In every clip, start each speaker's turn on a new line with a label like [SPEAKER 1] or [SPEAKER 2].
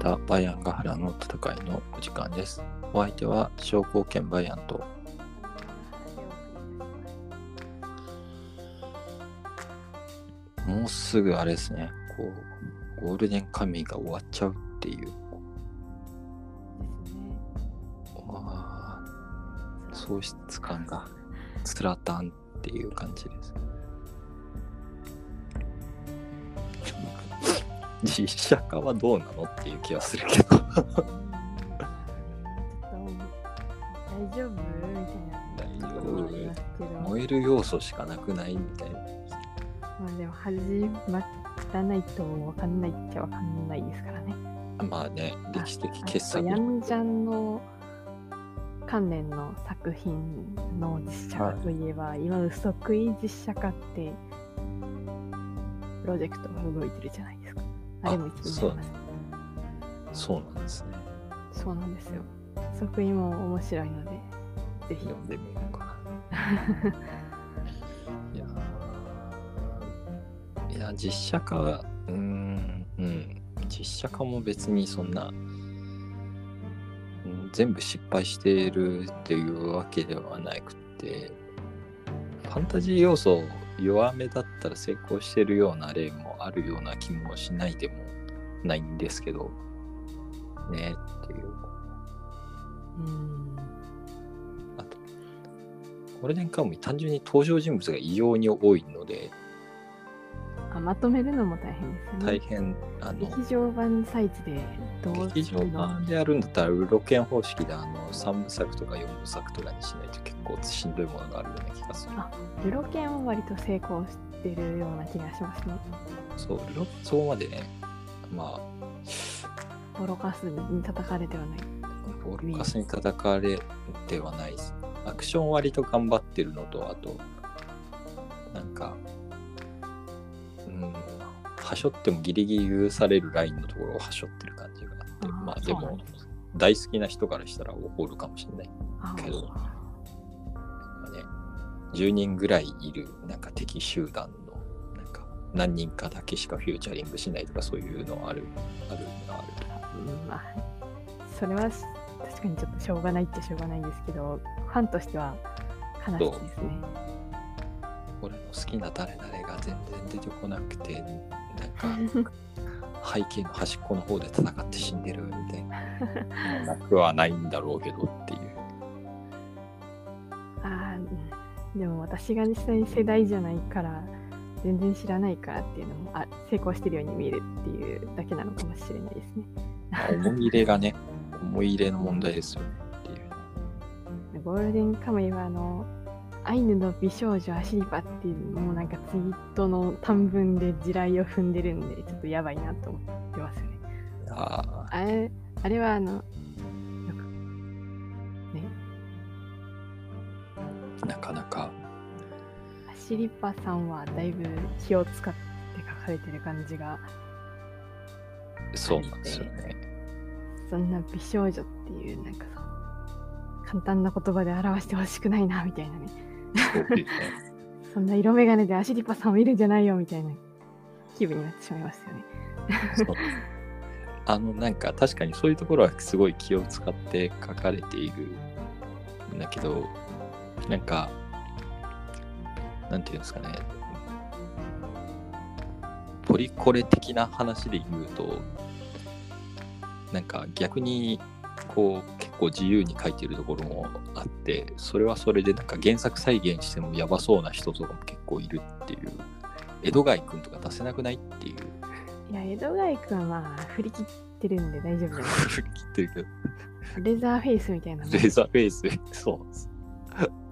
[SPEAKER 1] したバイアンガハラの戦いのお時間です。お相手は商工兼バイアンともうすぐあれですね、こう、ゴールデンカムイが終わっちゃうっていう。
[SPEAKER 2] ですね。
[SPEAKER 1] わー喪失感がつらたんっていう感じです。実写化はどうなのっていう気はするけど。
[SPEAKER 2] う？んちょっと大丈夫？みたいなところもありますけど、
[SPEAKER 1] 燃える要素しかなくないみたいな。
[SPEAKER 2] まあでも始まらないとわかんないっちゃわかんないですからね。
[SPEAKER 1] まあね、歴史的
[SPEAKER 2] あ
[SPEAKER 1] 傑作
[SPEAKER 2] ヤ。ンジャンの関連の作品の実写化といえば、今の即位実写化ってプロジェクトが動いてるじゃない。あれもいつになります。
[SPEAKER 1] そうなんですね。
[SPEAKER 2] そうなんですよ。即位も面白いので、ぜひ
[SPEAKER 1] 読んでみようかな。いやーいや、実写化は、うーん、うん、実写化も別にそんな、うん全部失敗しているっていうわけではなくて、ファンタジー要素弱めだったら成功してるような例もあるような気もしないでもないんですけど、ねっていう。
[SPEAKER 2] うん。
[SPEAKER 1] あと、ゴールデンカムイ単純に登場人物が異様に多いので、
[SPEAKER 2] あまとめるのも大変ですよね。
[SPEAKER 1] 大変、あの、
[SPEAKER 2] 劇場版サイズでどう
[SPEAKER 1] 劇場版でやるんだったら、ウロケン方式であの3部作とか4部作とかにしないと結構しんどいものがあるような気がする。
[SPEAKER 2] あルロケンは割と成功してるような気がしますね。
[SPEAKER 1] そう、ルロそこまでね、ま
[SPEAKER 2] ボロカスに叩かれてはない。
[SPEAKER 1] あ、ボールカスに叩かれてはないです。アクション割と頑張ってるのと、あと、なんか、うん、はしょってもギリギリ許されるラインのところをはしょってる感じがあって、まあでも大好きな人からしたら怒るかもしれない。
[SPEAKER 2] あ
[SPEAKER 1] けどまあね、10人ぐらいいるなんか敵集団何人かだけしかフューチャリングしないとかそういうのあるあるのある。
[SPEAKER 2] うんまあ、それは確かにちょっとしょうがないっちゃしょうがないんですけど、ファンとしては悲しいですね。
[SPEAKER 1] 俺の好きな誰々が全然出てこなくてなんか背景の端っこの方で戦って死んでるみたいな。なくはないんだろうけどっていう。
[SPEAKER 2] あーでも私が実際に世代じゃないから、全然知らないからっていうのもあ成功してるように見えるっていうだけなのかもしれないですね。
[SPEAKER 1] まあ思い入れがね 思い入れの問題ですよねっていう
[SPEAKER 2] ゴールデンカムイはあのアイヌの美少女アシリパっていうもうなんかツイートの短文で地雷を踏んでるんでちょっとやばいなと思ってますよね。
[SPEAKER 1] あ
[SPEAKER 2] あれあれはあのよくね
[SPEAKER 1] ーなかなか
[SPEAKER 2] アシリパさんはだいぶ気を使って書かれてる感じが
[SPEAKER 1] そうなんですよね。
[SPEAKER 2] そんな美少女っていうなんかさ簡単な言葉で表してほしくないなみたいなね。
[SPEAKER 1] そ
[SPEAKER 2] んな色眼鏡でアシリパさんを見るんじゃないよみたいな気分になってしまいますよね。
[SPEAKER 1] あのなんか確かにそういうところはすごい気を使って書かれているんだけどなんかなんていうんですかね。ポリコレ的な話で言うとなんか逆にこう結構自由に書いてるところもあってそれはそれでなんか原作再現してもやばそうな人とかも結構いるっていう。江戸貝くんとか出せなくないっていう。
[SPEAKER 2] いや江戸貝くんはまあ振り切ってるんで大丈夫じゃない
[SPEAKER 1] 振り切ってるけど。
[SPEAKER 2] レザーフェイスみたいな
[SPEAKER 1] レーザーフェイス、そう。です。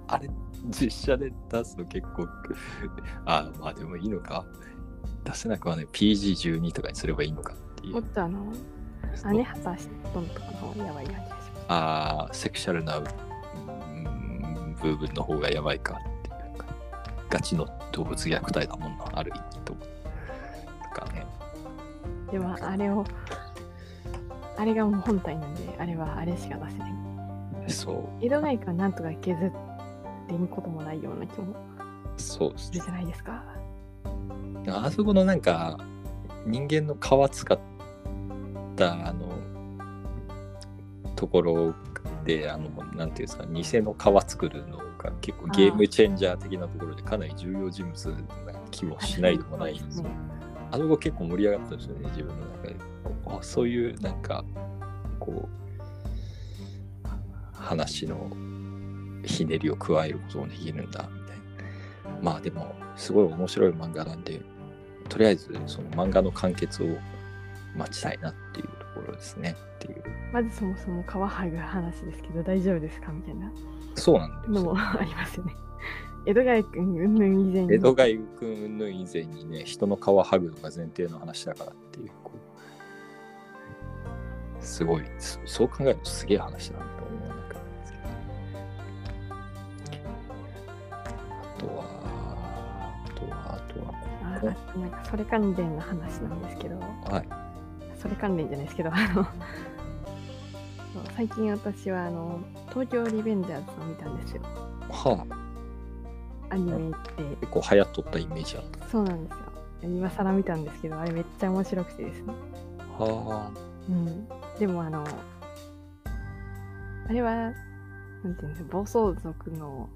[SPEAKER 1] あれ、実写で出すの結構、あまあでもいいのか。出せなくはね、PG12 とかにすればいいのかっていう。
[SPEAKER 2] もっとあのとかの方がやばいな気がします。
[SPEAKER 1] ああ、セクシャルなうん部分の方がやばいかっていうか、ガチの動物虐待だもんな、ある意味と。とかね。
[SPEAKER 2] でもあれをあれがもう本体なんであれはあれしか出せない。
[SPEAKER 1] そう、
[SPEAKER 2] 江戸貝くんはなんとか削ってみこともないような気も
[SPEAKER 1] そうです
[SPEAKER 2] するじゃないですか。
[SPEAKER 1] あそこのなんか人間の皮使ったあのところで、あの、なんていうんですか、偽の革作るのが結構ゲームチェンジャー的なところでかなり重要人物な気もしないでもないんですよ。あの子結構盛り上がったんですよね、自分の中で。あそういうなんか、こう、話のひねりを加えることもできるんだ、みたいな。まあでも、すごい面白い漫画なんで、とりあえずその漫画の完結を待ちたいなっていうところですね。っていう。
[SPEAKER 2] まずそもそも皮剥ぐ話ですけど大丈夫ですか？みたいな
[SPEAKER 1] そうなんですよ。
[SPEAKER 2] のもありますよね。江戸川君云々以前に
[SPEAKER 1] 江戸がゆくんの以前にね、人の皮剥ぐのが前提の話だからっていう、すごい、そそう考えるとすげえ話だななん
[SPEAKER 2] かそれ関連の話なんですけど。
[SPEAKER 1] はい。
[SPEAKER 2] それ関連じゃないですけど あの最近私はあの東京リベンジャーズを見たんですよ。
[SPEAKER 1] はあ、
[SPEAKER 2] アニメって。
[SPEAKER 1] 結構流行っとったイメージあった。
[SPEAKER 2] そうなんですよ。今更見たんですけどあれめっちゃ面白くてですね。
[SPEAKER 1] は
[SPEAKER 2] うん。でもあのあれはなんていうんですか暴走族の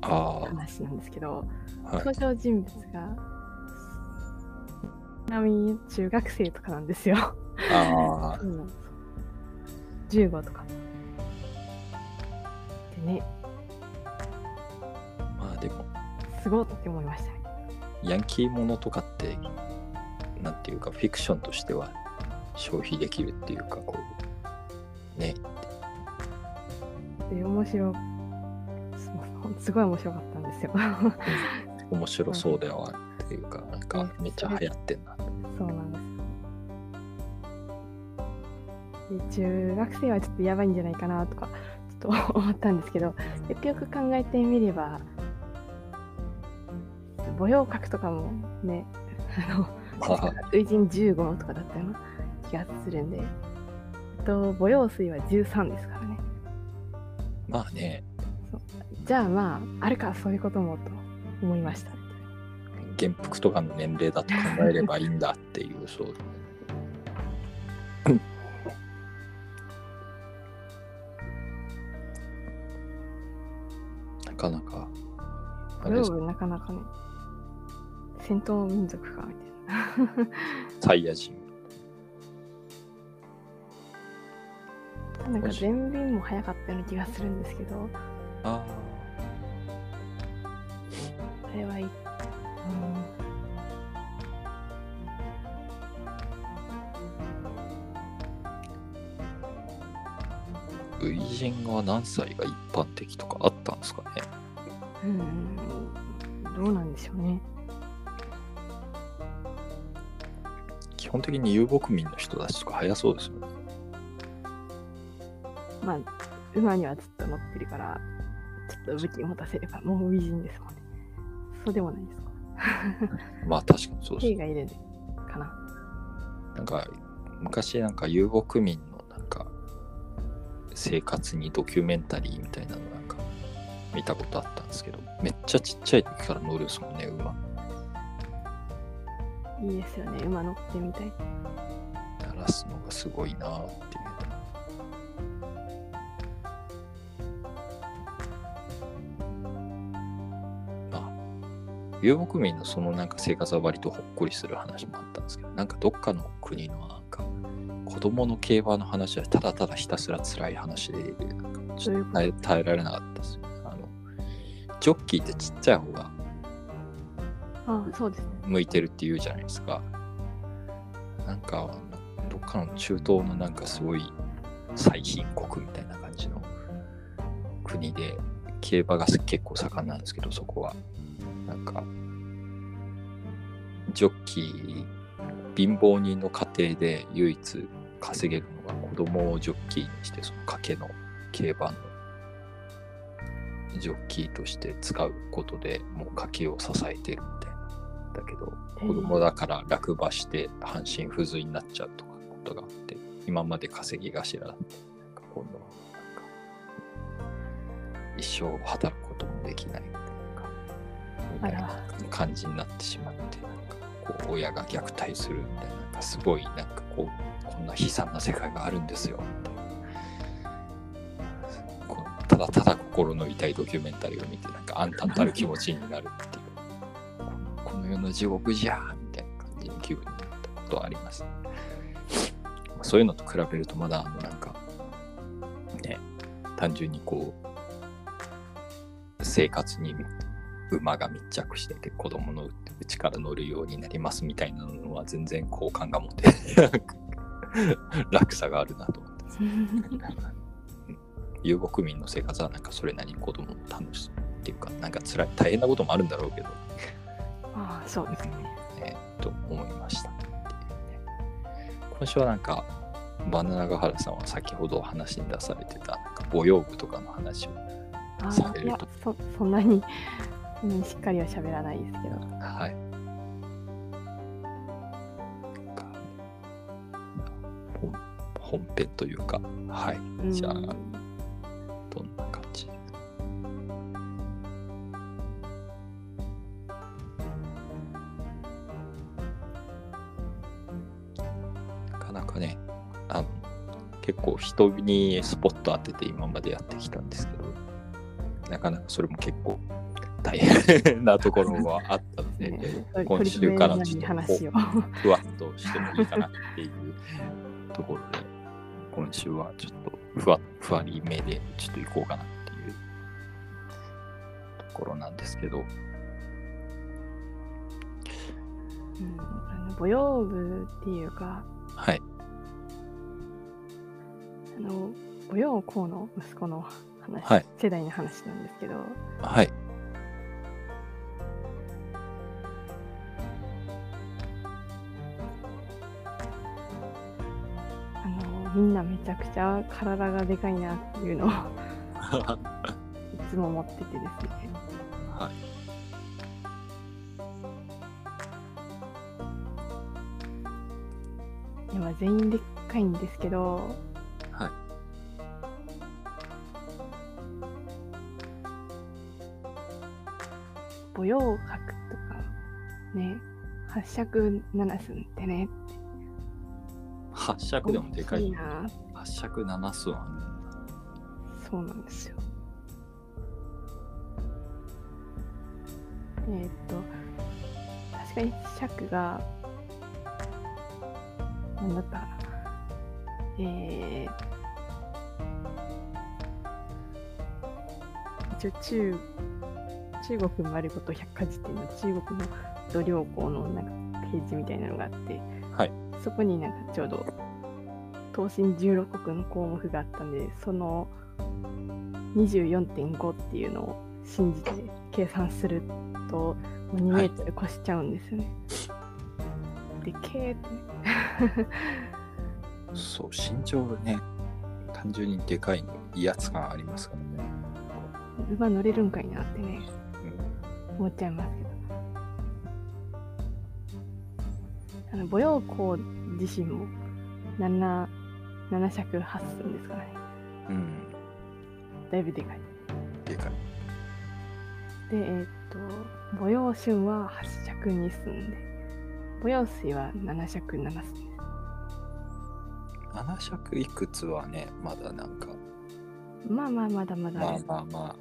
[SPEAKER 1] あ。あ
[SPEAKER 2] 話なんですけど。登場人物がちなみに中学生とかなんですよ。
[SPEAKER 1] あ
[SPEAKER 2] そうなんです15とか。でね、
[SPEAKER 1] あ。まあでも、
[SPEAKER 2] すごいって思いましたね。
[SPEAKER 1] ヤンキーものとかって、なんていうか、フィクションとしては消費できるっていうか、こう、ね、
[SPEAKER 2] で、面白すすごい面白かったんですよ。
[SPEAKER 1] 面白そうではあるっていうか、なんかめっちゃ流行ってんな。
[SPEAKER 2] そうなんです。中学生はちょっとやばいんじゃないかなとかちょっと思ったんですけどよくよく考えてみれば母用格とかもねあの
[SPEAKER 1] まあ、
[SPEAKER 2] 類人15とかだったような気がするんで、えっと、母用水は13ですからね。
[SPEAKER 1] まあね、
[SPEAKER 2] じゃあまああるかそういうこともと思いました
[SPEAKER 1] 元服とかの年齢だと考えればいいんだっていう、そう。なかなか、
[SPEAKER 2] グローブなかなかね。戦闘民族かみたいな。
[SPEAKER 1] サイヤ人。
[SPEAKER 2] なんか全便も早かったような気がするんですけど、
[SPEAKER 1] あ
[SPEAKER 2] あれはい
[SPEAKER 1] 初陣は何歳が一般的とかあったんですかね。
[SPEAKER 2] うん、どうなんでしょうね。
[SPEAKER 1] 基本的に遊牧民の人たちとか早そうですよね。
[SPEAKER 2] まあ、馬にはずっと乗ってるから、ちょっと武器持たせればもう美人ですもんね。そうでもないですか。
[SPEAKER 1] まあ確かにそうです
[SPEAKER 2] 兵がいるかな。
[SPEAKER 1] なんか昔なんか遊牧民生活にドキュメンタリーみたいなのなんか見たことあったんですけどめっちゃちっちゃい時から乗るですもんね馬
[SPEAKER 2] いいですよね。馬乗ってみたい。
[SPEAKER 1] 鳴らすのがすごいなっていうまあ遊牧民のそのなんか生活は割とほっこりする話もあったんですけどなんかどっかの国の供の競馬の話はただただひたすら辛い話で耐えられなかったですよあのジョッキーってちっちゃい方が。向いてるって言うじゃないですか。なんか、どっかの中東のなんかすごい最貧国みたいな感じの国で、競馬が結構盛んなんですけど、そこは。なんか、ジョッキー、貧乏人の家庭で唯一稼げるのが子供をジョッキーにして、その家系の競馬のジョッキーとして使うことでもう家計を支えてるみたいな。だけど、子供だから落馬して半身不随になっちゃうとかことがあって、今まで稼ぎ頭だって、なんか今度はなんか一生働くこともできないみたいなみたいな感じになってしまって、なんかこう親が虐待するみたいな、なんかすごいなんかこう、こんな悲惨な世界があるんですよ。ただただ心の痛いドキュメンタリーを見てなんか暗淡たる気持ちになるっていう。この世の地獄じゃーみたいな感じに気分になったことはあります、そういうのと比べるとまだあのなんかね単純にこう生活に馬が密着してて子供のうちから乗るようになりますみたいなのは全然好感が持て 落差があるなと思って遊牧民の生活はなんかそれなりに子供も楽しいっていうかなんか辛い大変なこともあるんだろうけど、
[SPEAKER 2] ああ、そうですね。
[SPEAKER 1] ね、と思いました今週はなんかバナナガハラさんは先ほど話に出されてたなんか母用具とかの話をされると、
[SPEAKER 2] そそんなに、うん、しっかりは喋らないですけど。
[SPEAKER 1] はい。本編というか、はい。
[SPEAKER 2] うん
[SPEAKER 1] じゃあ、どんな感じ？なかなかね、あの、結構人にスポット当てて今までやってきたんですけど、なかなかそれも結構大変なところはあったので、
[SPEAKER 2] ね
[SPEAKER 1] 今週からちょっと。ふわっとしてもいいかなっていうところで、今週はちょっとふわふわり目でちょっと行こうかなっていうところなんですけど、
[SPEAKER 2] うん、あの母用部っていうか、
[SPEAKER 1] はい。
[SPEAKER 2] あの母用校の息子の話、
[SPEAKER 1] はい
[SPEAKER 2] 世代の話なんですけど、
[SPEAKER 1] はい。
[SPEAKER 2] めちゃくちゃ体がでかいなっていうのをいつも思っててですね。
[SPEAKER 1] はい。
[SPEAKER 2] 今全員でっかいんですけど、
[SPEAKER 1] はい。
[SPEAKER 2] 母用角とかね、八尺七寸ってね、
[SPEAKER 1] 八尺でもでかい。八尺七寸は
[SPEAKER 2] そうなんですよ。えーっと、確かに尺が、なんだったかな。えー、一応中、中国丸ごと百科事典の中国の度量衡のなんかページみたいなのがあって、
[SPEAKER 1] はい
[SPEAKER 2] そこになんかちょうど東進16国の項目があったんで、その24.5っていうのを信じて計算すると、もう2メートル越しちゃうんですよね。でけーってね。
[SPEAKER 1] そう、身長がね、単純にでかいの威圧感ありますからね。
[SPEAKER 2] 馬乗れるんかいなってね、
[SPEAKER 1] うん
[SPEAKER 2] 思っちゃいますあの母用校自身も7、7尺8寸ですからね。
[SPEAKER 1] うん。
[SPEAKER 2] だいぶでかい。
[SPEAKER 1] でかい。
[SPEAKER 2] で、えーっと、母用春は8尺2寸で、母用水は7尺7寸です。
[SPEAKER 1] 七尺いくつはね、まだなんか、
[SPEAKER 2] まあまあ、まだまだ
[SPEAKER 1] まあまあまあ、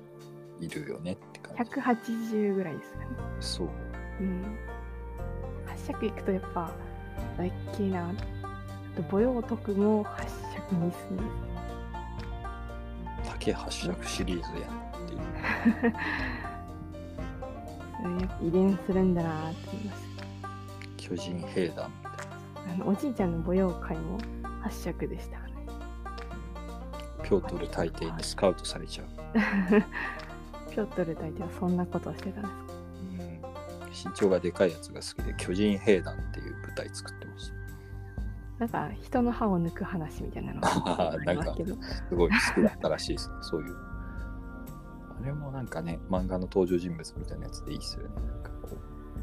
[SPEAKER 1] いるよねって感じ。
[SPEAKER 2] 180ぐらいですかね。
[SPEAKER 1] そう。
[SPEAKER 2] うん。8尺いくとやっぱ、大きいな。あと、母用徳も8尺2寸です。
[SPEAKER 1] 竹八尺シリーズやんっていう。
[SPEAKER 2] それやっぱ遺伝するんだなって思います。
[SPEAKER 1] 巨人兵団みたい
[SPEAKER 2] あのおじいちゃんの母用会も8尺でしたからね。
[SPEAKER 1] な。ピョートル大帝にスカウトされちゃう。
[SPEAKER 2] ピョートル大帝はそんなことをしてたんですか
[SPEAKER 1] うん、身長がでかいやつが好きで、巨人兵団っていう舞台作ってまし
[SPEAKER 2] なんか人の歯を抜く話みたいなのが
[SPEAKER 1] あ
[SPEAKER 2] ありますけど。
[SPEAKER 1] た。すごい好きだったらしいですね、そういう。あれもなんかね、漫画の登場人物みたいなやつでいいっすよね。なんかこう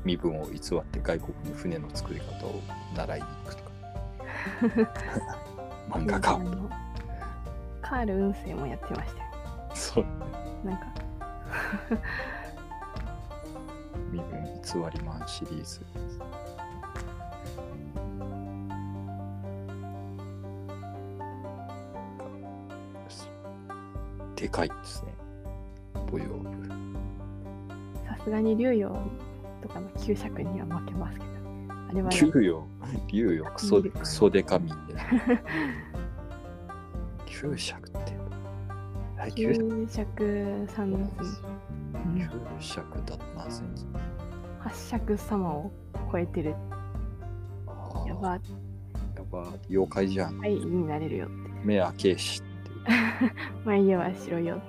[SPEAKER 1] 身分を偽って外国に船の作り方を習いに行くとか。漫画
[SPEAKER 2] あ
[SPEAKER 1] か。
[SPEAKER 2] のカール運勢もやってましたよ。
[SPEAKER 1] そう。
[SPEAKER 2] なんか、
[SPEAKER 1] 偽りマンシリーズ。でかいですね。母用部。
[SPEAKER 2] さすがに竜陽とかの旧尺には負けますけど、あれはね、
[SPEAKER 1] 竜よ。竜よ。クソ、
[SPEAKER 2] 竜
[SPEAKER 1] クソデカミンで。九尺って。はい、九尺。
[SPEAKER 2] 旧尺3センチ、
[SPEAKER 1] 九尺だと何センチ
[SPEAKER 2] 8尺様を超えてる。
[SPEAKER 1] あー
[SPEAKER 2] やば、
[SPEAKER 1] やば、妖怪じゃん。
[SPEAKER 2] はい、になれるよって。
[SPEAKER 1] 目開けしっていう。
[SPEAKER 2] 眉毛は白いよ。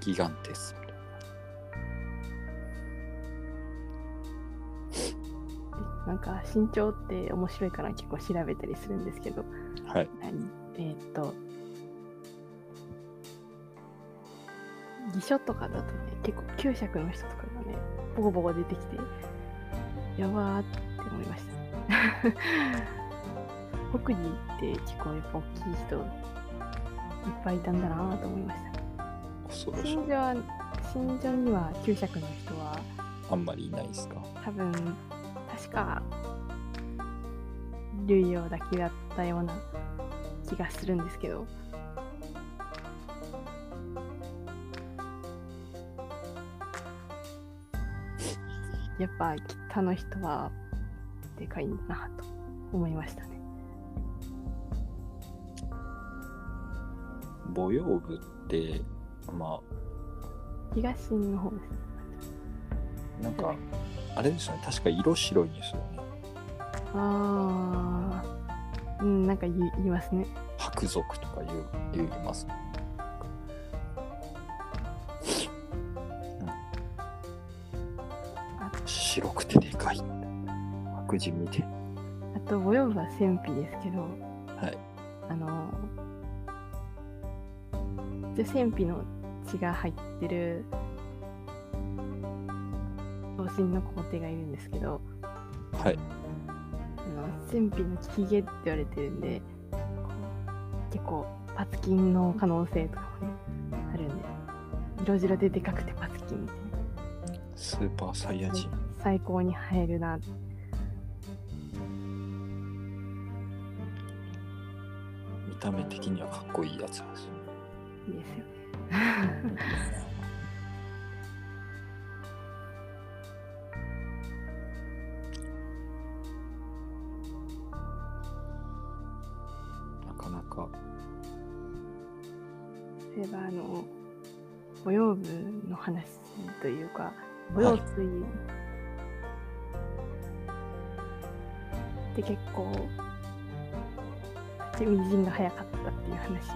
[SPEAKER 1] ギガンテス。
[SPEAKER 2] なんか身長って面白いから結構調べたりするんですけど、
[SPEAKER 1] はい。
[SPEAKER 2] 何？えーっと、義書とかだとね、結構旧尺の人とかがね、ボコボコ出てきて、やばーって思いました。北寺って結構やっぱ大きい人いっぱいいたんだなと思いました。新。庄は、新庄には旧尺の人は
[SPEAKER 1] あんまりいないですか？
[SPEAKER 2] 多分、確か、類陽だけだったような気がするんですけど、やっぱ北の人はでかいんだなと思いましたね。
[SPEAKER 1] 母用部って、ま
[SPEAKER 2] 東の方です。
[SPEAKER 1] あ、なんか、あれですよね。確か色白いんですよね。
[SPEAKER 2] あー、うん、なんか言い言いますね。
[SPEAKER 1] 白族とか言う言いますね。白人見て。
[SPEAKER 2] あと、ボヨブは戦費ですけど、
[SPEAKER 1] はい。
[SPEAKER 2] あの、一応戦費の血が入ってる同心の皇帝がいるんですけど、
[SPEAKER 1] はい。
[SPEAKER 2] あの戦費のヒゲって言われてるんで、こう結構パツキンの可能性とかもね、あるんで、色白ででかくてパツキンってね、
[SPEAKER 1] スーパーサイヤ人。
[SPEAKER 2] 最高に映えるなって
[SPEAKER 1] た目的にはかっこいいやつなんですよ。
[SPEAKER 2] いいですよね。
[SPEAKER 1] なかなか。
[SPEAKER 2] 例えばあの母用部の話というか母用水って結構立ちみじんが早かったっていう話し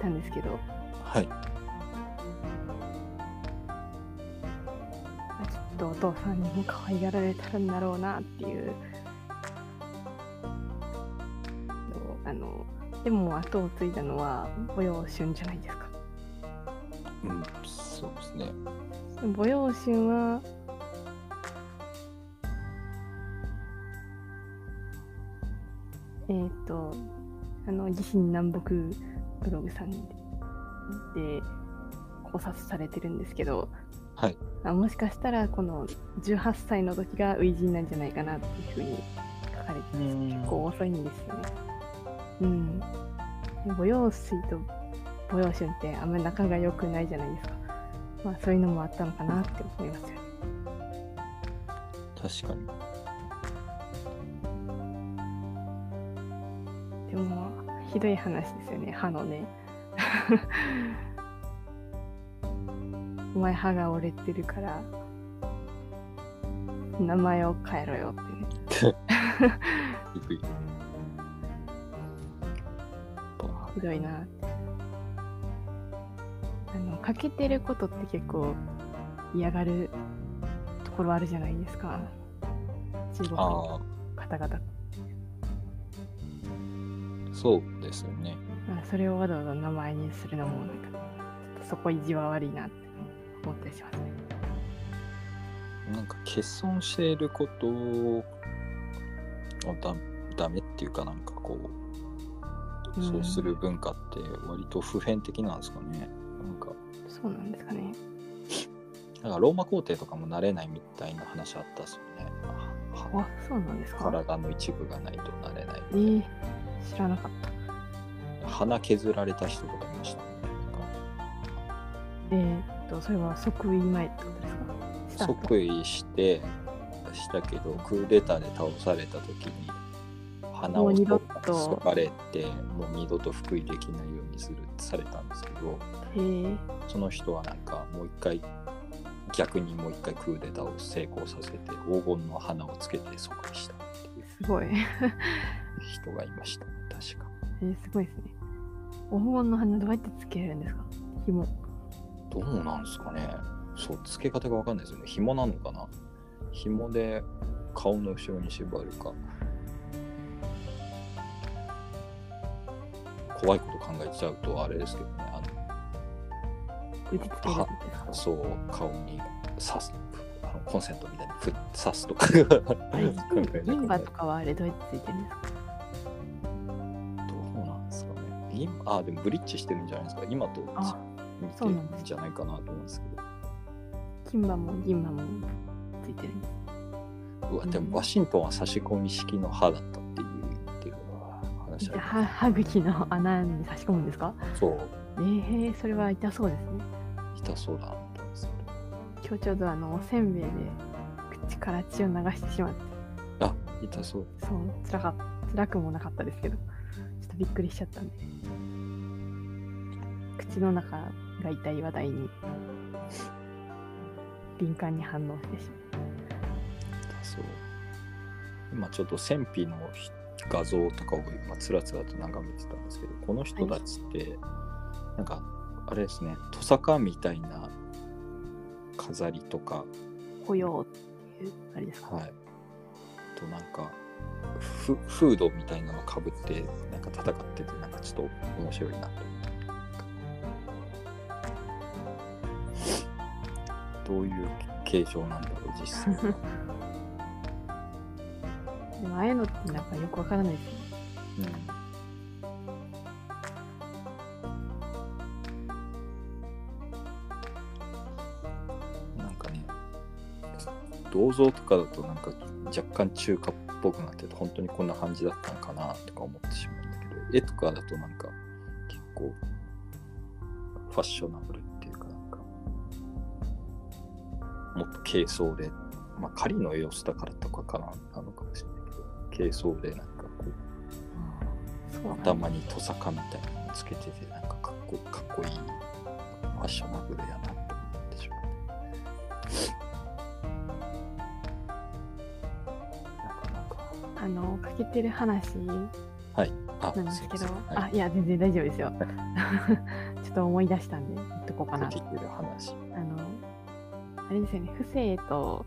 [SPEAKER 2] たんですけど、
[SPEAKER 1] はい。
[SPEAKER 2] まあちょっとお父さんにも可愛がられたんだろうなっていうあのでも後を継いだのは母用春じゃないですか。
[SPEAKER 1] うん、そうですね。
[SPEAKER 2] でも母用春はえっ、とあの義心南北ブログさんでで考察されてるんですけど
[SPEAKER 1] はい。
[SPEAKER 2] あもしかしたらこの18歳の時が初陣なんじゃないかなっていうふうに書かれてて結構遅いんですよね。うん。で母用水と母用春ってあんまり仲が良くないじゃないですか。まあそういうのもあったのかなって思いますよね。
[SPEAKER 1] 確かに。
[SPEAKER 2] でもひどい話ですよね、歯のね。お前歯が折れてるから名前を変えろよってね。ひどいな。あの、欠けてることって結構嫌がるところあるじゃないですか。中国の
[SPEAKER 1] あ
[SPEAKER 2] 方々。
[SPEAKER 1] あ、そうですよね。
[SPEAKER 2] まあ、それをわざわざ名前にするのも、なんか、そこ意地は悪いなって思ったりしますね。
[SPEAKER 1] なんか欠損していることをだダメっていうかなんかこう、そうする文化って割と普遍的なんですかね。なんか、
[SPEAKER 2] そうなんですかね。
[SPEAKER 1] なんかローマ皇帝とかもなれないみたいな話あったっすよね。は
[SPEAKER 2] あ、そうなんですか？
[SPEAKER 1] 体の一部がないとなれない
[SPEAKER 2] えー、知らなかった。
[SPEAKER 1] 鼻削られた人とかいました？ね。
[SPEAKER 2] えーっと、それは即位前ってことですか？
[SPEAKER 1] 即位して、したけど、クーデターで倒された時に、鼻をそかれて、もう二度と復位できないようにするされたんですけど、その人はなんかもう一回、逆にもう一回クーデターを成功させて、黄金の花をつけて即位したっていう
[SPEAKER 2] すごい。
[SPEAKER 1] 人がいました、確か。
[SPEAKER 2] えー、すごいですね。黄金の花どうやってつけるんですか？紐。
[SPEAKER 1] どうなんですかねそう、付け方がわかんないですよね。紐なのかな？紐で顔の後ろに縛るか。怖いこと考えちゃうとあれですけどね。あのそう、顔に刺す。あのコンセントみたいにふ刺すとか。
[SPEAKER 2] 銀歯 とかはあれどうやってついてるんですか？
[SPEAKER 1] 今あ、でもブリッジしてるんじゃないですか。今と
[SPEAKER 2] あ
[SPEAKER 1] 似てる
[SPEAKER 2] そうなん
[SPEAKER 1] じゃないかなと思うんですけど。
[SPEAKER 2] 金歯も銀歯もついてるんです。
[SPEAKER 1] うわでもワシントンは差し込み式の歯だったっていう言ってる話
[SPEAKER 2] じゃあ
[SPEAKER 1] あ
[SPEAKER 2] 歯歯茎の穴に差し込むんですか？
[SPEAKER 1] るそう
[SPEAKER 2] えー、それは痛そうですね。
[SPEAKER 1] 痛そうだなと思す
[SPEAKER 2] 今日ちょうどあのおせんべいで口から血を流してしまって、
[SPEAKER 1] あ痛そう
[SPEAKER 2] そう、辛か辛くもなかったですけど、ちょっとびっくりしちゃったんで。口の中が痛い話題に敏感に反応してしま
[SPEAKER 1] 痛そう今ちょっと戦費の画像とかを今つらつらと眺めてたんですけどこの人たちってなんかあれですねトサカみたいな飾りとか
[SPEAKER 2] う。雇用っていう、あれですか？
[SPEAKER 1] はいとなんかフフードみたいなのかぶってなんか戦っててなんかちょっと面白いなとどういう形状なんだろう実際。は
[SPEAKER 2] でもああいうのってなんかよくわからない。ですよね。
[SPEAKER 1] うん、なんかね銅像とかだとなんか若干中華っぽくなってて本当にこんな感じだったのかなとか思ってしまうんだけど絵とかだとなんか結構ファッショナブルもっと軽装でまあ狩りの様子だからとかかななのかもしれないけど軽装でなんかこう
[SPEAKER 2] そうなんだ
[SPEAKER 1] 頭にトサカみたいなのつけててなんかかっこかっこいいファッショナブルやなって思ってしまう
[SPEAKER 2] あの、かけてる話
[SPEAKER 1] はいあ
[SPEAKER 2] なんですけど、
[SPEAKER 1] はい
[SPEAKER 2] あ、いや、全然大丈夫ですよ。ちょっと思い出したんで、言っとこうかなと。
[SPEAKER 1] かけてる話
[SPEAKER 2] あの、あれですよね、不正と、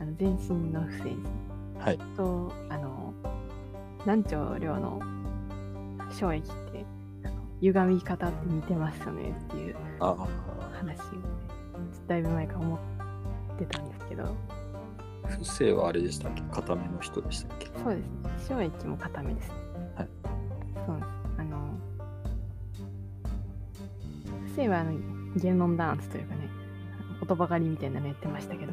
[SPEAKER 2] あの全身の不正。
[SPEAKER 1] はい
[SPEAKER 2] と、あの、南朝領の衝撃って、歪み方って似てますよねっていう
[SPEAKER 1] あ
[SPEAKER 2] 話をね、だいぶ前から思ってたんですけど、
[SPEAKER 1] あ不正はあれでしたっけ？固めの人でしたっけ？
[SPEAKER 2] そうですね、衝撃も固めですね。
[SPEAKER 1] はい。
[SPEAKER 2] そうです。あの、不正はあの言論ダンスというかね、言葉狩りみたいなのやってましたけど、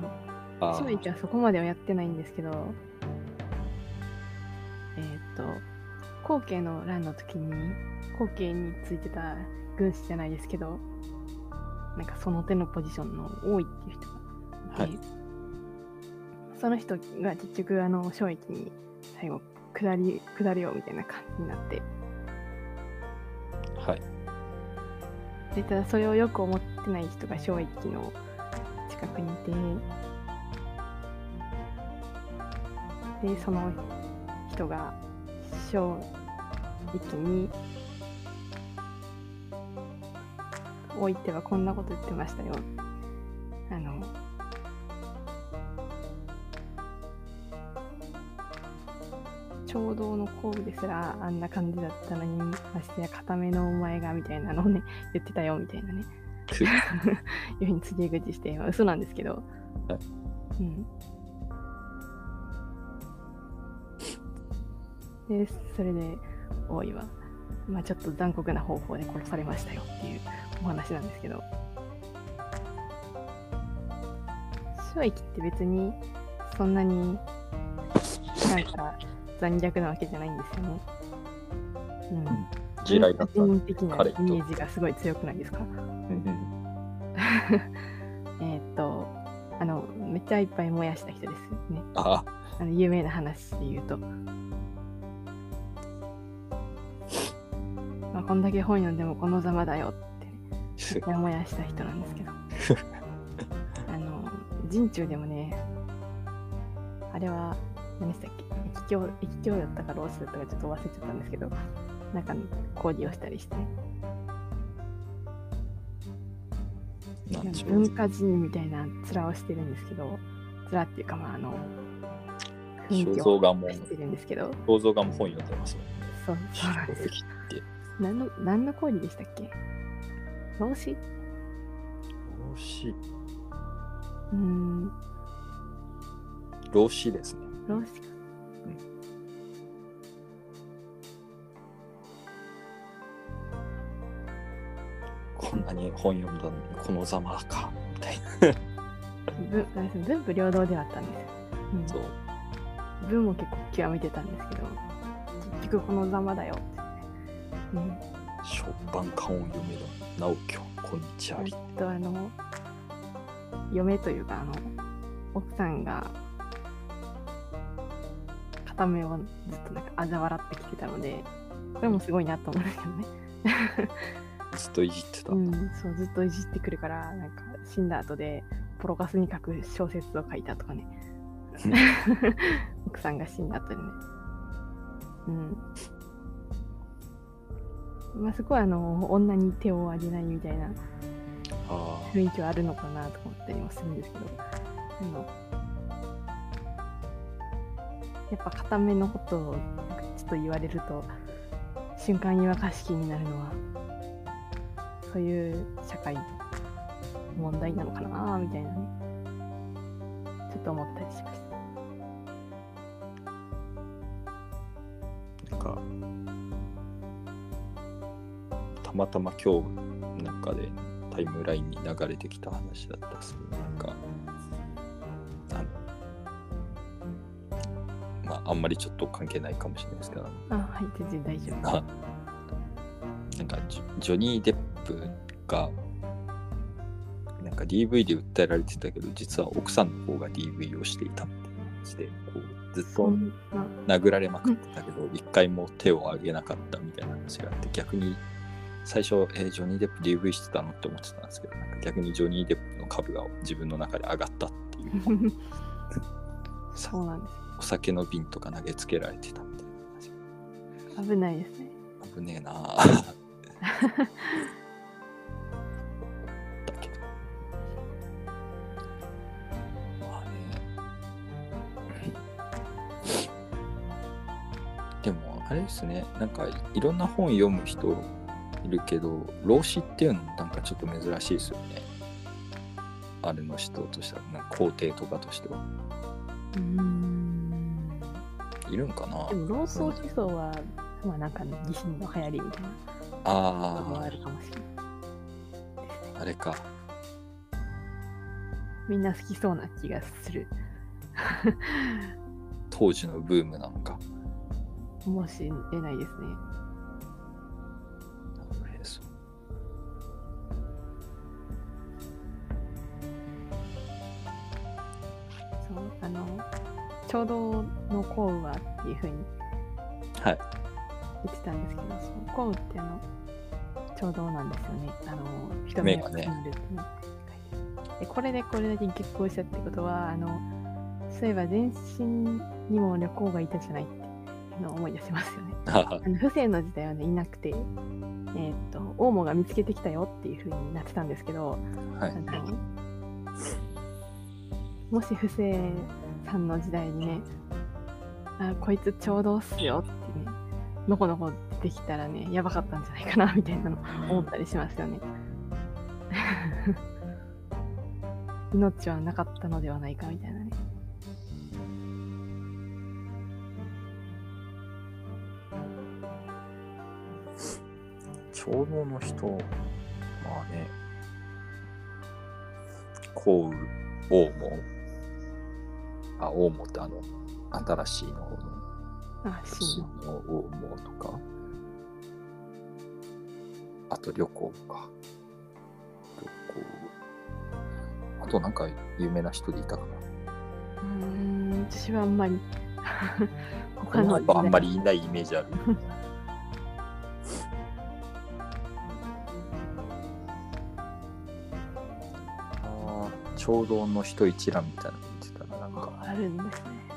[SPEAKER 1] あ
[SPEAKER 2] 衝撃はそこまではやってないんですけど、えーっと、後継の乱の時に、後継についてた軍師じゃないですけど、なんかその手のポジションの多いっていう人がいて、
[SPEAKER 1] はい。
[SPEAKER 2] その人が結局あの衝撃に最後下り下りようみたいな感じになって。
[SPEAKER 1] はい。
[SPEAKER 2] でただそれをよく思ってない人が衝撃の近くにいて。でその人が衝撃に。おいてはこんなこと言ってましたよ。あの。衝動の後部ですらあんな感じだったのにましてや固めのお前がみたいなのをね言ってたよみたいなね。いうふうに告げ口して、まあ、嘘なんですけど、
[SPEAKER 1] はい
[SPEAKER 2] うん。で、それで、大井は、まあちょっと残酷な方法で殺されましたよっていうお話なんですけど、衝撃って別にそんなになんか残虐なわけじゃないんですよね。うん。
[SPEAKER 1] 地雷だった。
[SPEAKER 2] イメージがすごい強くないですか？
[SPEAKER 1] うん
[SPEAKER 2] えーっと、あの、めっちゃいっぱい燃やした人ですね。
[SPEAKER 1] あ
[SPEAKER 2] あの有名な話で言うと。まあ、こんだけ本読んでもこのざまだよって、めっちゃ燃やした人なんですけど。あの、人中でもね、あれは、何でしたっけ？液境、液境だったかロースだったかちょっと忘れちゃったんですけど、なんか講義をしたりして、文化人みたいな面をしてるんですけど、面っていうかまああの、
[SPEAKER 1] 肖像
[SPEAKER 2] を
[SPEAKER 1] 画も
[SPEAKER 2] してるんですけど、
[SPEAKER 1] 肖像画も本読んでますね。
[SPEAKER 2] そうそうなんです。何の何の講義でしたっけ？老子？
[SPEAKER 1] よし。
[SPEAKER 2] うーん、
[SPEAKER 1] 老子ですね。
[SPEAKER 2] 老子か。
[SPEAKER 1] こんなに本読んだのにこのざまか。みたいな。
[SPEAKER 2] 文あれです文武両道ではあったんですよ。うん。文も結構極めてたんですけど、結局このざまだよ。うん、
[SPEAKER 1] 初版刊を読めど、なおきょ、こんにちはり。
[SPEAKER 2] とあの、嫁というか、あの、奥さんが、片目をずっとなんか嘲笑ってきてたので、これもすごいなと思うんですけどね。
[SPEAKER 1] ずっといじってた。
[SPEAKER 2] うん、そう、ずっといじってくるから、なんか死んだ後で、ポロカスに書く小説を書いたとかね。奥さんが死んだ後にね。うん。まあ、そこはあの女に手を挙げないみたいな
[SPEAKER 1] あ
[SPEAKER 2] 雰囲気はあるのかなと思ったりもするんですけど、あのやっぱ固めのことをちょっと言われると、瞬間違和感式になるのは、そういう社会問題なのかなみたいなね、ちょっと思ったりしました。
[SPEAKER 1] あ、なんか、たまたま今日なんかでタイムラインに流れてきた話だったっすね。なんか、まあ、あんまりちょっと関係ないかもしれないですけど、
[SPEAKER 2] あ、はい、全然大丈夫。
[SPEAKER 1] あなんかジョジョニー・デップがなんか DV で訴えられてたけど実は奥さんの方が DV をしていたっていう話でこうずっと殴られまくってたけど一回も手を挙げなかったみたいな話があって逆に最初、えージョニー・デップ DV してたのって思ってたんですけどなんか逆にジョニー・デップの株が自分の中で上がったっていう さ
[SPEAKER 2] そうなんで
[SPEAKER 1] お酒の瓶とか投げつけられてたみたいな話
[SPEAKER 2] す。危ないですね。
[SPEAKER 1] 危ねえな あれですね。なんかいろんな本読む人いるけど老子っていうのなんかちょっと珍しいですよね。あれの人としては。なんか皇帝とかとしては。
[SPEAKER 2] うーん。
[SPEAKER 1] いるんかな？
[SPEAKER 2] でも、老荘思想は、まあなんか、ね、疑心の流行りみたいな。のも
[SPEAKER 1] あ
[SPEAKER 2] あるかもしれない。
[SPEAKER 1] ああれか。
[SPEAKER 2] みんな好きそうな気がする。
[SPEAKER 1] 当時のブームなのか
[SPEAKER 2] もしれないですね。
[SPEAKER 1] そ
[SPEAKER 2] そう、あの、ちょうどの幸運はっていうふうに
[SPEAKER 1] はい。
[SPEAKER 2] 言ってたんですけど、その幸運ってあの、ちょうどなんですよね。あの、人
[SPEAKER 1] 目がね。
[SPEAKER 2] でこれでこれだけ結婚したってことは、あの、そういえば全身にも旅行がいたじゃない。ってのを思い出しますよね。あの不正の時代はね、いなくて、えーっと、オウムが見つけてきたよっていう風になってたんですけど、
[SPEAKER 1] はい
[SPEAKER 2] あのもし不正さんの時代にね、あ、こいつちょうどっすよってね、のこのこ出てきたらね、やばかったんじゃないかな、みたいなの思ったりしますよね。命はなかったのではないかみたいなね。
[SPEAKER 1] ちょうどの人、まあね、幸運、大門、あ、大門ってあの、新しいの方の、
[SPEAKER 2] あ、真の。
[SPEAKER 1] の大門とか、あと旅行か。旅行。あとなんか有名な人でいたかな。
[SPEAKER 2] うーん、私はあんまり。
[SPEAKER 1] こ
[SPEAKER 2] 他の
[SPEAKER 1] あんまりいないイメージある。あーちょうどの人一覧みたいなの見てたらなんか
[SPEAKER 2] あるんですね。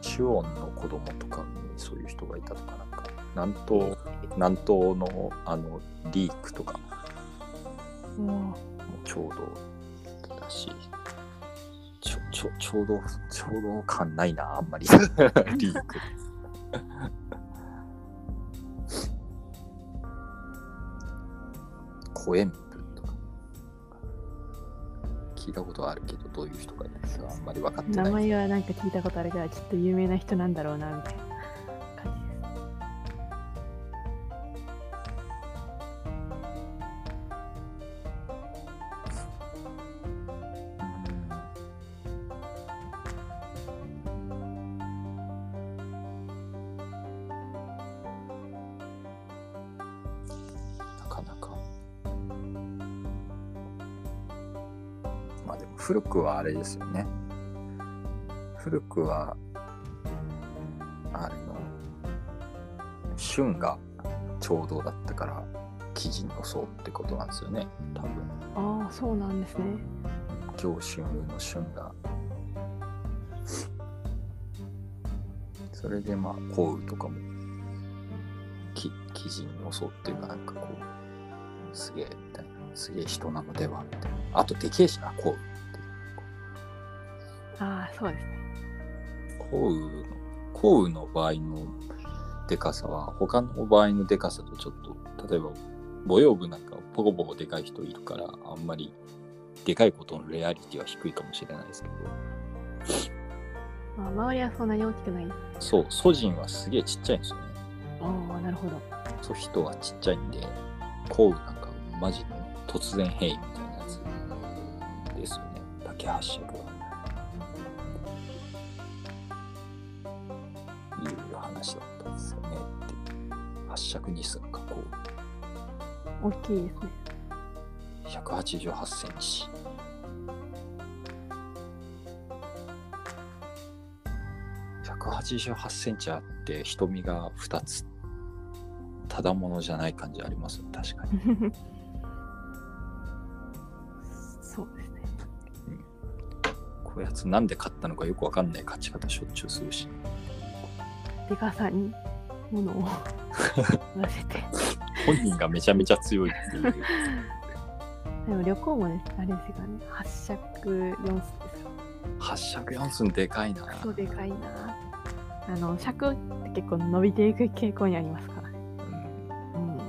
[SPEAKER 1] シュオンの子供とかにそういう人がいたとかなんか南東南東のあのリークとか
[SPEAKER 2] も
[SPEAKER 1] もちょうどだしちょちょちょうどちょうど感ないなあんまり リークコエンプとか聞いたことはあるけどどういう人がいるかあんまり分かってない。
[SPEAKER 2] 名前はなんか聞いたことあるから、ちょっと有名な人なんだろうな、みたいな。
[SPEAKER 1] 古くはあれですよね。古くは、あれの、春がちょうどだったから、生地にのそうってことなんですよね。多分。
[SPEAKER 2] ああ、そうなんですね。
[SPEAKER 1] 行春の春が。それでまあ、降雨とかも、き記事に襲うっていうか、なんかこう、すげえ、みたいな。すげえ人なのでは、みたいな。あと、でけえしな、降雨。
[SPEAKER 2] ああ、そうですね。
[SPEAKER 1] 降雨の、降雨の場合のでかさは、他の場合のでかさとちょっと、例えば、母養部なんかポコポコでかい人いるから、あんまりでかいことのレアリティは低いかもしれないですけど、
[SPEAKER 2] まあ、周りはそんなに大きくない。
[SPEAKER 1] そう、ソジンはすげえちっちゃいんですよね。
[SPEAKER 2] ああ、なるほど。
[SPEAKER 1] そう、人はちっちゃいんで、降雨なんかマジの突然変異みたいなやつですよね。竹発発色日数の加工。
[SPEAKER 2] 大きいですね。
[SPEAKER 1] 188センチ。188センチあって瞳が2つ。ただものじゃない感じありますね、確かに。
[SPEAKER 2] そうですね。
[SPEAKER 1] こういうやつなんで買ったのかよくわかんない勝ち方しょっちゅうするし。
[SPEAKER 2] でかさにものを乗せて。
[SPEAKER 1] 本人がめちゃめちゃ強いっていう。
[SPEAKER 2] でも旅行もね、あれですよね。発尺4寸ですか。
[SPEAKER 1] 発色4寸でか。いな。
[SPEAKER 2] クソでか。いな。あの、尺って結構伸びていく傾向にありますか。らね。
[SPEAKER 1] うん
[SPEAKER 2] うん。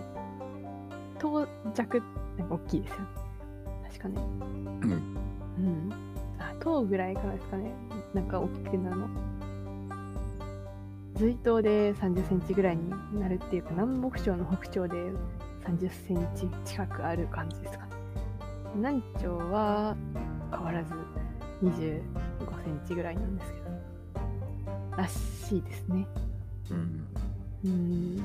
[SPEAKER 2] 頭弱って大きいですよね。確か。ね。
[SPEAKER 1] うん
[SPEAKER 2] うん。あ、頭ぐらいか。らですか。ね。なんか。大きくなるの。随頭で30センチぐらいになるっていうか、南北朝の北朝で30センチ近くある感じですかね。南朝は変わらず25センチぐらいなんですけど。らしいですね。
[SPEAKER 1] うん。
[SPEAKER 2] うん。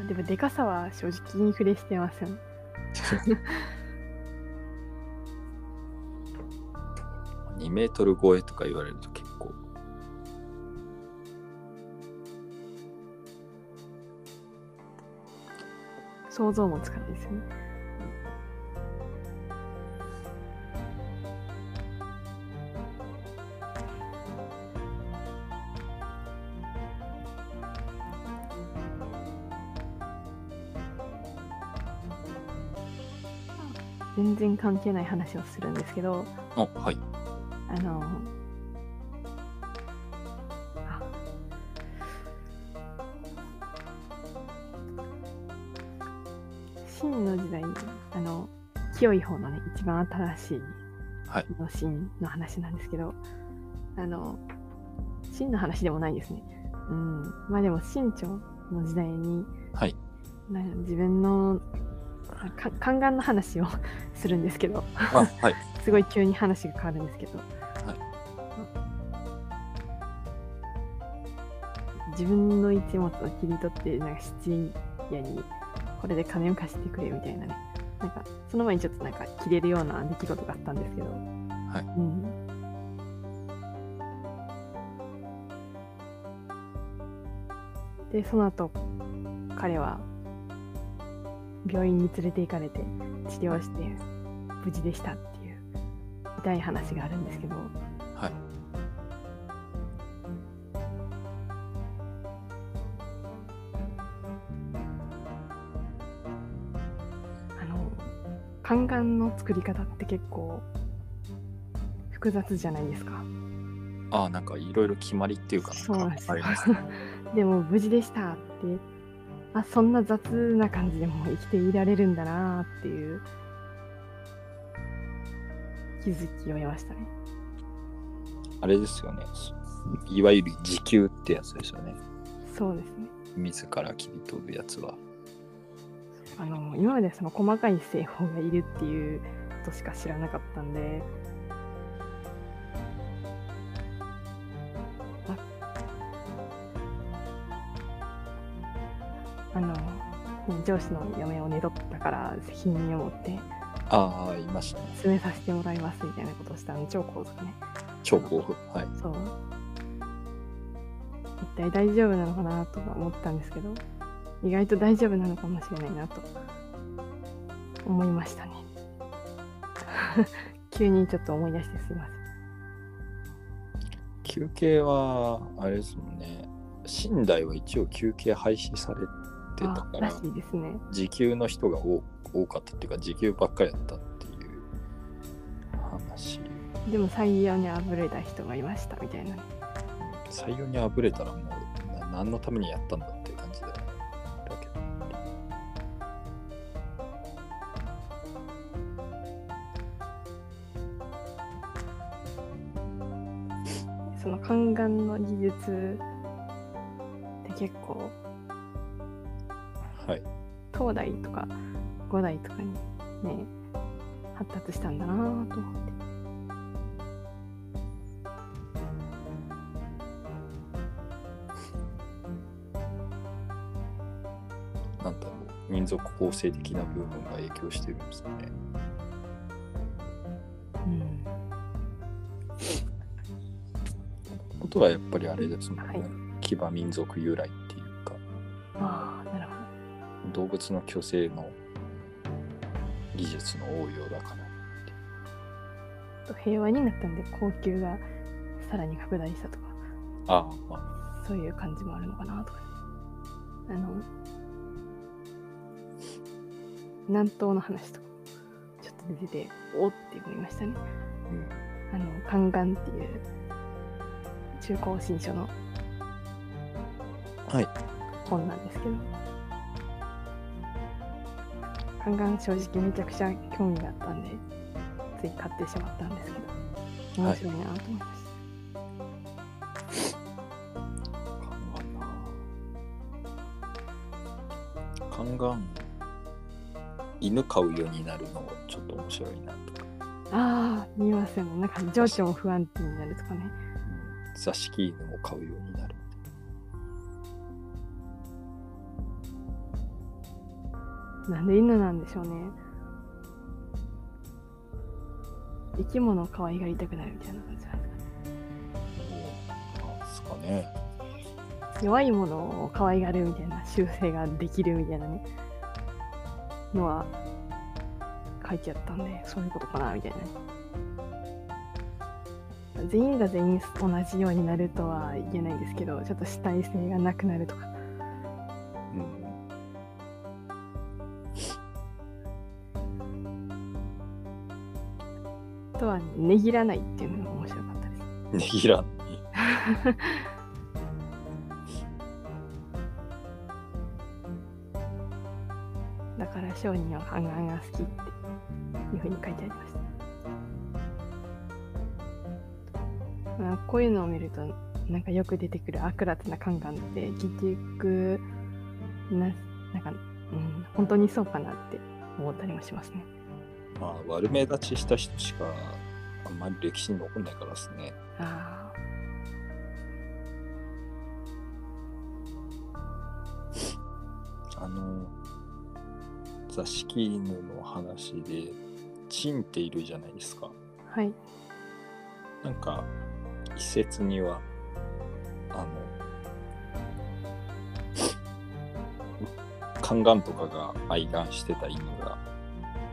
[SPEAKER 2] あでも、でかさは正直インフレしてますよね。
[SPEAKER 1] 2メートル超えとか言われると結構。
[SPEAKER 2] 想像もつかないですよね。然関係ない話をするんですけど、
[SPEAKER 1] あ、はい。
[SPEAKER 2] あの、あ秦の時代に、あの、清い方のね、一番新しい
[SPEAKER 1] はい
[SPEAKER 2] の秦の話なんですけど、あの、秦の話でもないですね。うん。まあでも、秦朝の時代に、
[SPEAKER 1] はい。
[SPEAKER 2] な自分の宦官の話を するんですけど。
[SPEAKER 1] はい、
[SPEAKER 2] すごい急に話が変わるんですけど、はい、自分の一物を切り取ってなんか質屋にこれで金を貸してくれみたいなね。なんかその前にちょっとなんか切れるような出来事があったんですけど、
[SPEAKER 1] はい。
[SPEAKER 2] うん、でその後彼は病院に連れて行かれて治療して無事でしたっていう痛い話があるんですけど
[SPEAKER 1] はい。
[SPEAKER 2] あの肝がんの作り方って結構複雑じゃないですか。
[SPEAKER 1] ああ、なんかいろいろ決まりっていうか
[SPEAKER 2] そうなんです
[SPEAKER 1] ね。
[SPEAKER 2] でも無事でしたってあそんな雑な感じでも生きていられるんだなっていう気づきを得ましたね。
[SPEAKER 1] あれですよね。いわゆる時給ってやつですよね。
[SPEAKER 2] そうですね。
[SPEAKER 1] 自ら切り取るやつは。
[SPEAKER 2] あの今までその細かい製法がいるっていうことしか知らなかったんで上司の嫁を寝取ったから責任を持って
[SPEAKER 1] ああ、いましたね。
[SPEAKER 2] 詰めさせてもらいますみたいなことをしたの超高速ね
[SPEAKER 1] 超興奮。はい。
[SPEAKER 2] そう一体大丈夫なのかなとか思ったんですけど意外と大丈夫なのかもしれないなと思いましたね 急にちょっと思い出してすいません
[SPEAKER 1] 休憩は、あれですもんね。寝台は一応休憩廃止されてたからら
[SPEAKER 2] し、いですね
[SPEAKER 1] 時給の人が多多かったっていうか、時給ばっかりやったっていう話。
[SPEAKER 2] でも採用にあぶれた人がいましたみたいなね
[SPEAKER 1] 採用にあぶれたらもうな何のためにやったんだっていう感じだよね。だけど
[SPEAKER 2] その宦官の技術って結構
[SPEAKER 1] はい。
[SPEAKER 2] 東大とか五代とかにね発達したんだなぁと思って
[SPEAKER 1] なんだろう。民族構成的な部分が影響してるんですかね。
[SPEAKER 2] うん
[SPEAKER 1] ことはやっぱりあれですもんね。
[SPEAKER 2] はい
[SPEAKER 1] 騎馬民族由来っていうか、
[SPEAKER 2] ああ
[SPEAKER 1] 動物の虚勢の技術の応用だから。
[SPEAKER 2] と平和になったんで高級がさらに拡大したとか
[SPEAKER 1] ああ、ま
[SPEAKER 2] そういう感じもあるのかなとかねあの南東の話とかちょっと出てておって思いましたね
[SPEAKER 1] あ、うん。
[SPEAKER 2] あの「宦官」っていう中高新書の
[SPEAKER 1] はい。
[SPEAKER 2] 本なんですけど宦官正直めちゃくちゃ興味があったんでつい買ってしまったんですけど面白いなと思いました、
[SPEAKER 1] カンガン。犬飼うようになるのちょっと面白いなとか。
[SPEAKER 2] ああ見ますよねなんか情緒も不安定になるとかね
[SPEAKER 1] 座敷犬も飼うようになる。
[SPEAKER 2] なんで犬なんでしょうね。生き物を可愛がりたくなるみたいな感じなんですかね。弱いものを可愛がるみたいな習性ができるみたいなねのは書いてあったんでそういうことかなみたいな。ね全員が全員同じようになるとは言えないですけどちょっと主体性がなくなるとかねぎらないっていうのが面白かったです
[SPEAKER 1] ねぎら。
[SPEAKER 2] だから商人はハンガンが好きっていうふうに書いてありました。まあ、こういうのを見るとなんかよく出てくる悪辣なカンガンって結局ななんか、うん、本当にそうかなって思ったりもしますね。
[SPEAKER 1] まあ、悪目立ちした人しかあんまり歴史に残んないからですね。
[SPEAKER 2] ああ。
[SPEAKER 1] あの、座敷犬の話で、チンっているじゃないですか。
[SPEAKER 2] はい。
[SPEAKER 1] なんか、一説には、あの、宦官とかが愛玩してた犬が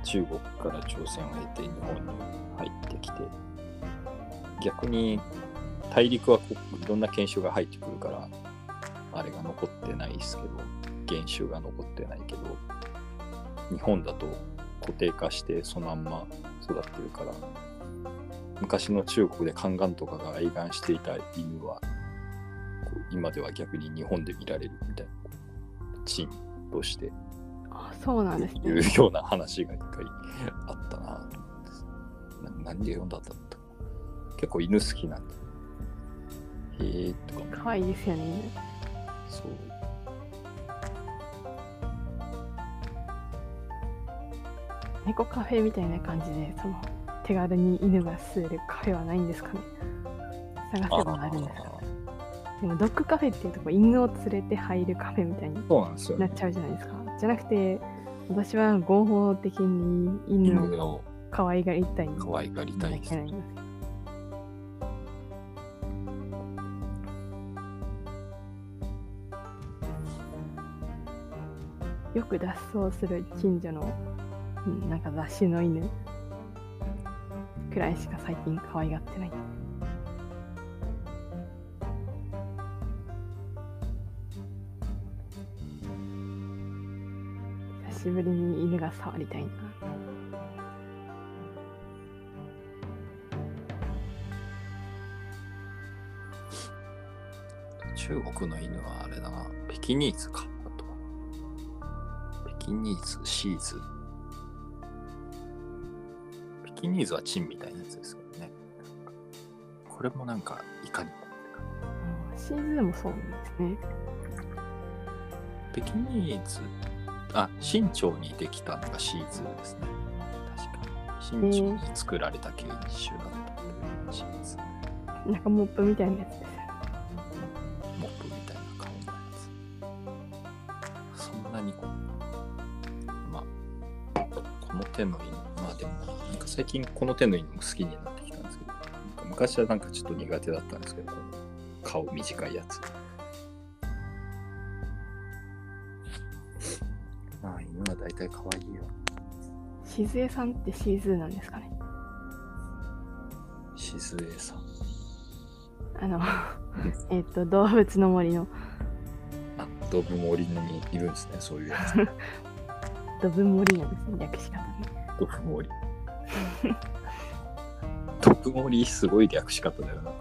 [SPEAKER 1] 中国から朝鮮を経て日本に入ってきて逆に大陸はこういろんな犬種が入ってくるからあれが残ってないですけど原種が残ってないけど日本だと固定化してそのまんま育ってるから昔の中国で宦官とかが愛玩していた犬は今では逆に日本で見られるみたいなチンとして、
[SPEAKER 2] そうなんです
[SPEAKER 1] いう
[SPEAKER 2] ね。
[SPEAKER 1] ような話が一回あったな何で読んだんだった結構犬好きなんでへえとかも
[SPEAKER 2] 可愛いですよね。
[SPEAKER 1] そう
[SPEAKER 2] 猫カフェみたいな感じで、その手軽に犬が吸えるカフェはないんですかね。探せばあるんですかでもドッグカフェっていうとこう犬を連れて入るカフェみたいに
[SPEAKER 1] な
[SPEAKER 2] っちゃうじゃないですか。じゃなくて、私は合法的に犬を可愛がりたい。
[SPEAKER 1] 可愛がりたいです。
[SPEAKER 2] よく脱走する近所の、うん、なんか雑種の犬。くらいしか最近可愛がってない。しぶりに犬が触りたいな。
[SPEAKER 1] 中国の犬はあれだな。ペキニーズか。あと。ペキニーズシーズ。ペキニーズはチンみたいなやつですけどね。これもなんかいかにも
[SPEAKER 2] シーズンもそうなんですね。
[SPEAKER 1] ペキニーズ、あ、清朝にできたのがシーズーですね。確かに。清朝に作られた犬種だったんで、シーズー。
[SPEAKER 2] なんかモップみたいなやつです。
[SPEAKER 1] モップみたいな顔のやつ。そんなにこう、まあ、この手の犬、まあでも、なんか最近この手の犬も好きになってきたんですけど、昔はなんかちょっと苦手だったんですけど、この顔短いやつ。犬は大体可愛いよ。
[SPEAKER 2] しずえさんってシーズーなんですかね？
[SPEAKER 1] しずえさん。
[SPEAKER 2] あの、えっと、動物の森の
[SPEAKER 1] あ、ドブ森にいるんですね、そういうやつ。
[SPEAKER 2] ドブ森なんですね、略し方ね。
[SPEAKER 1] ドブ森。ドブ森、すごい略し方だよな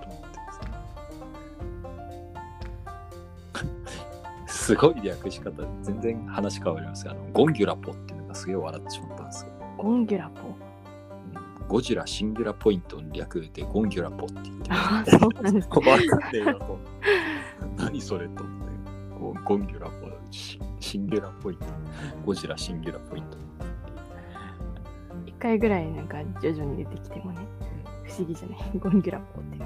[SPEAKER 1] す。すごい略し方で全然話変わりますがあのゴンギュラポっていうのがすげえ笑ってしまったんですよ。
[SPEAKER 2] ゴンギュラポ？
[SPEAKER 1] うんゴジラシンギュラポイントの略でゴンギュラポって言って
[SPEAKER 2] ああ、そうなんです
[SPEAKER 1] か。何それと思って。ゴゴンギュラポシシンギュラポイント。ゴジラシンギュラポイント。
[SPEAKER 2] 一回ぐらいなんか徐々に出てきてもね、不思議じゃない。ゴンギュラポって。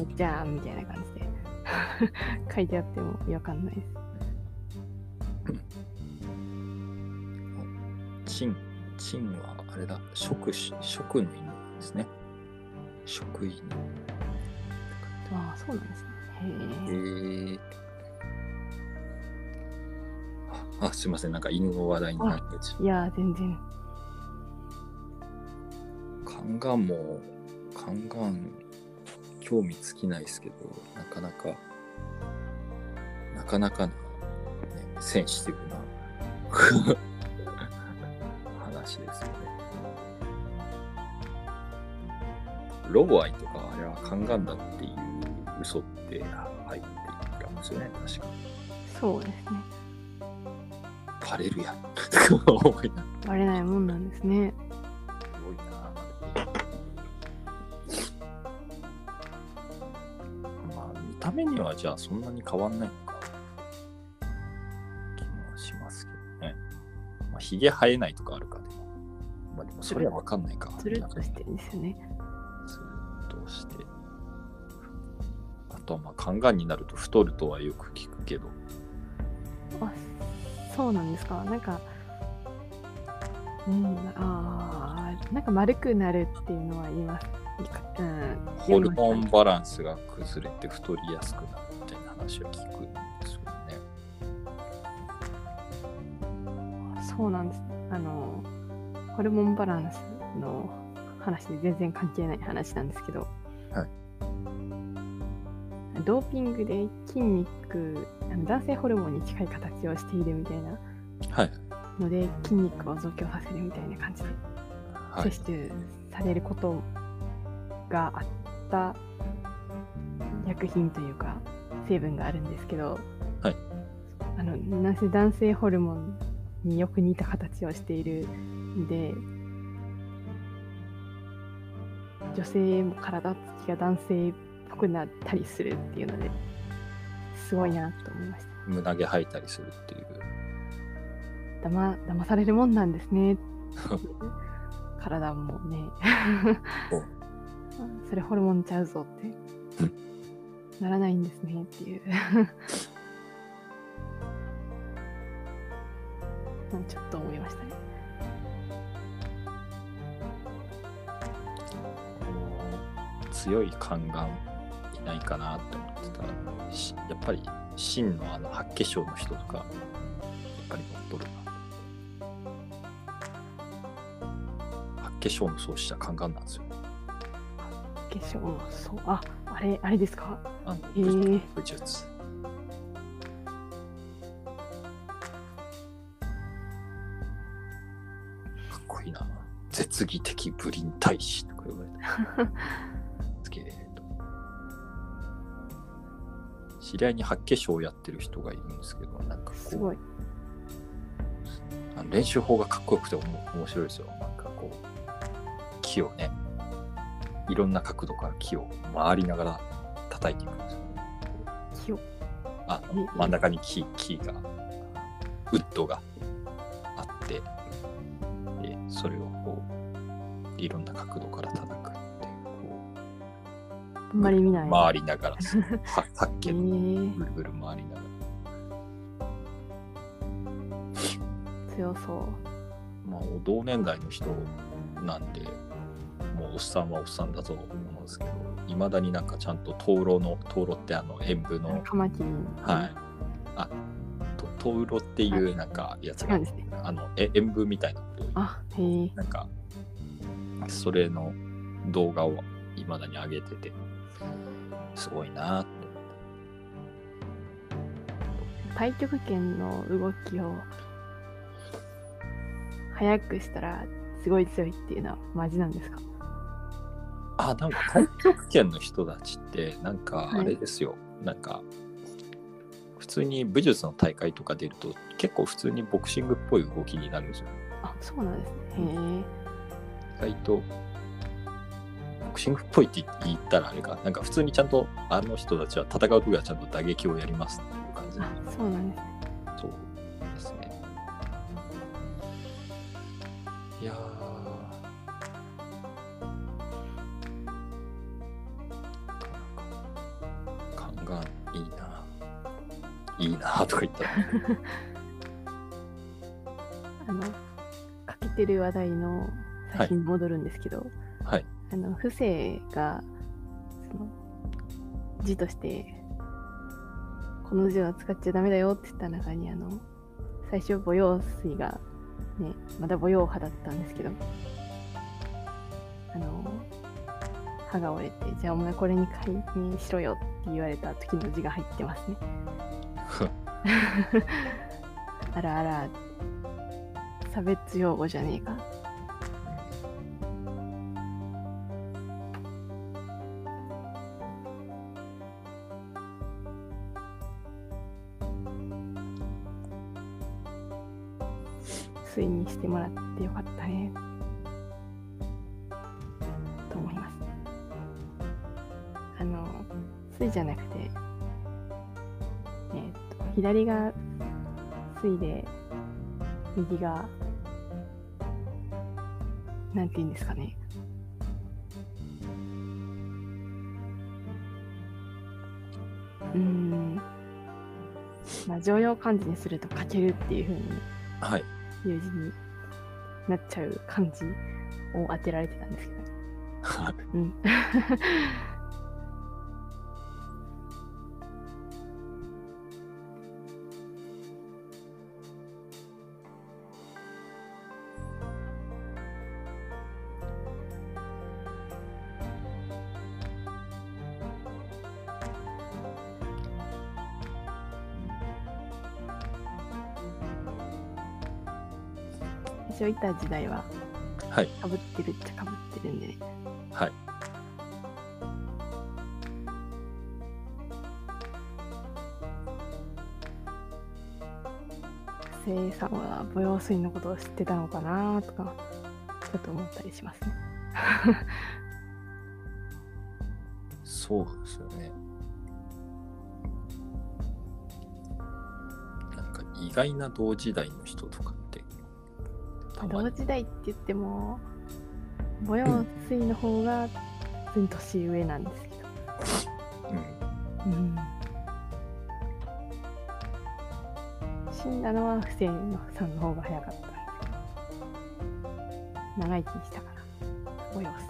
[SPEAKER 2] えじゃあ、みたいな感じで 書いてあってもわかんないです。
[SPEAKER 1] チン、チンはあれだ、食し、食の犬ですね。食犬。
[SPEAKER 2] ああ、そうなんですね。へ
[SPEAKER 1] へ
[SPEAKER 2] え。
[SPEAKER 1] えあ、あすいません、なんか犬の話題になってち
[SPEAKER 2] いやー、全然。
[SPEAKER 1] カンガンも、カンガン、興味尽きないですけど、なかなか、なかなかな、ね、センシティブな 話ですよね。ロボアイとかあれはカンガンだっていう嘘って入っていたんですよね、確か。
[SPEAKER 2] そうですね。
[SPEAKER 1] バレるやん。すごいな。
[SPEAKER 2] バレないもんなんですね。
[SPEAKER 1] すごいな。まあ、見た目にはじゃあそんなに変わんないのか。気もしますけどね。まあ、ひげ生えないとかあるかでも。まあでもそれはわかんないか。
[SPEAKER 2] つるっとしてるんですよね。
[SPEAKER 1] つるっとして。あとはまあ、カンガンになると太るとはよく聞くけど、
[SPEAKER 2] あ、そうなんですか。なんか、うん、ああ、なんか丸くなるっていうのは言います。うん、
[SPEAKER 1] ホルモンバランスが崩れて太りやすくなるみたいな話を聞くんですよね。
[SPEAKER 2] たそうなんです。あの、ホルモンバランスの話で全然関係ない話なんですけど、
[SPEAKER 1] はい
[SPEAKER 2] ドーピングで筋肉、あの男性ホルモンに近い形をしているみたいな
[SPEAKER 1] はい。
[SPEAKER 2] ので、筋肉を増強させるみたいな感じで
[SPEAKER 1] はい。
[SPEAKER 2] 摂取されることがあった薬品というか成分があるんですけど、
[SPEAKER 1] はい。
[SPEAKER 2] あのなぜ男性ホルモンによく似た形をしているんで女性も体つきが男性っぽくなったりするっていうのですごいなと思いました。
[SPEAKER 1] 胸毛吐いたりするっていう。
[SPEAKER 2] だま騙されるもんなんですね。体もね。
[SPEAKER 1] そう
[SPEAKER 2] それホルモンちゃうぞって。ならないんですねっていう。ちょっと思いましたね。
[SPEAKER 1] 強い宦官いないかなって思ってたら、やっぱり真のあの八化粧の人とか、やっぱり乗っ取るな。八化粧の創始者宦官なんですよ。
[SPEAKER 2] 化粧のそうああれあれですか？
[SPEAKER 1] あの
[SPEAKER 2] へー
[SPEAKER 1] 武術。かっこいいな。絶技的武林大使とか言われて。すげえと。知り合いに八化粧やってる人がいるんですけど、なんかこう、
[SPEAKER 2] すごい
[SPEAKER 1] 練習法がかっこよくておも面白いですよ。なんかこう、木をね、いろんな角度から木を回りながら叩いていくんですよ。ね。
[SPEAKER 2] 気を。
[SPEAKER 1] あ
[SPEAKER 2] え
[SPEAKER 1] 真ん中に木木がウッドがあってでそれをこういろんな角度から叩くってこ
[SPEAKER 2] あんまり見ない。う
[SPEAKER 1] 回りながら 発
[SPEAKER 2] え
[SPEAKER 1] 見
[SPEAKER 2] ー、
[SPEAKER 1] ぐるぐる回りながら。
[SPEAKER 2] 強そう。
[SPEAKER 1] まあ同年代の人なんでもうおっさんはおっさんだと思うんですけどいまだになんかちゃんと灯籠の灯籠ってあの演舞の
[SPEAKER 2] カマキリ。
[SPEAKER 1] はい。あ、と灯籠っていうなんかやつが
[SPEAKER 2] 違うんですね。
[SPEAKER 1] あのえ演舞みたいなことを
[SPEAKER 2] あへえ。
[SPEAKER 1] なんかそれの動画をいまだに上げててすごいなって。
[SPEAKER 2] 太極拳の動きを速くしたらすごい強いっていうのはマジなんですか？
[SPEAKER 1] あなんか太極拳の人たちってなんか
[SPEAKER 2] はい。
[SPEAKER 1] あれですよ、なんか普通に武術の大会とか出ると結構普通にボクシングっぽい動きになるんですよ。
[SPEAKER 2] あそうなんですね。へえ
[SPEAKER 1] 意外とボクシングっぽいって言ったらあれか。なんか普通にちゃんとあの人たちは戦う時はちゃんと打撃をやりますっていう感じ
[SPEAKER 2] あそうなんですね。
[SPEAKER 1] そうですね。いやいいなとか言ったら
[SPEAKER 2] あのかけてる話題の最近に戻るんですけど、
[SPEAKER 1] はい。
[SPEAKER 2] あの不正がその字としてこの字は使っちゃダメだよって言った中にあの最初母用水がねまだ母用派だったんですけどあの歯が折れてじゃあお前これに改名しろよって言われた時の字が入ってますね あらあら。差別用語じゃねえか。水にしてもらってよかったね。と思います。あの水じゃなくて左が水で右がなんて言うんですかねうーんまあ、常用漢字にするとかけるっていう風に
[SPEAKER 1] はい。
[SPEAKER 2] いう字になっちゃう漢字を当てられてたんですけど。
[SPEAKER 1] はい
[SPEAKER 2] うん。私はいた時代は
[SPEAKER 1] はい。
[SPEAKER 2] かぶってるっちゃかぶってるんでね。
[SPEAKER 1] はい。
[SPEAKER 2] 生さんは母用水のことを知ってたのかなとか、ちょっと思ったりしますね。
[SPEAKER 1] そうですよね。なんか意外な同時代の人とか
[SPEAKER 2] 同
[SPEAKER 1] に
[SPEAKER 2] 時代って言っても、母用水の方がずん年上なんですけど。
[SPEAKER 1] うん。
[SPEAKER 2] うん。死んだのは不正のさんの方が早かったんですけど。長生きしたから、母用水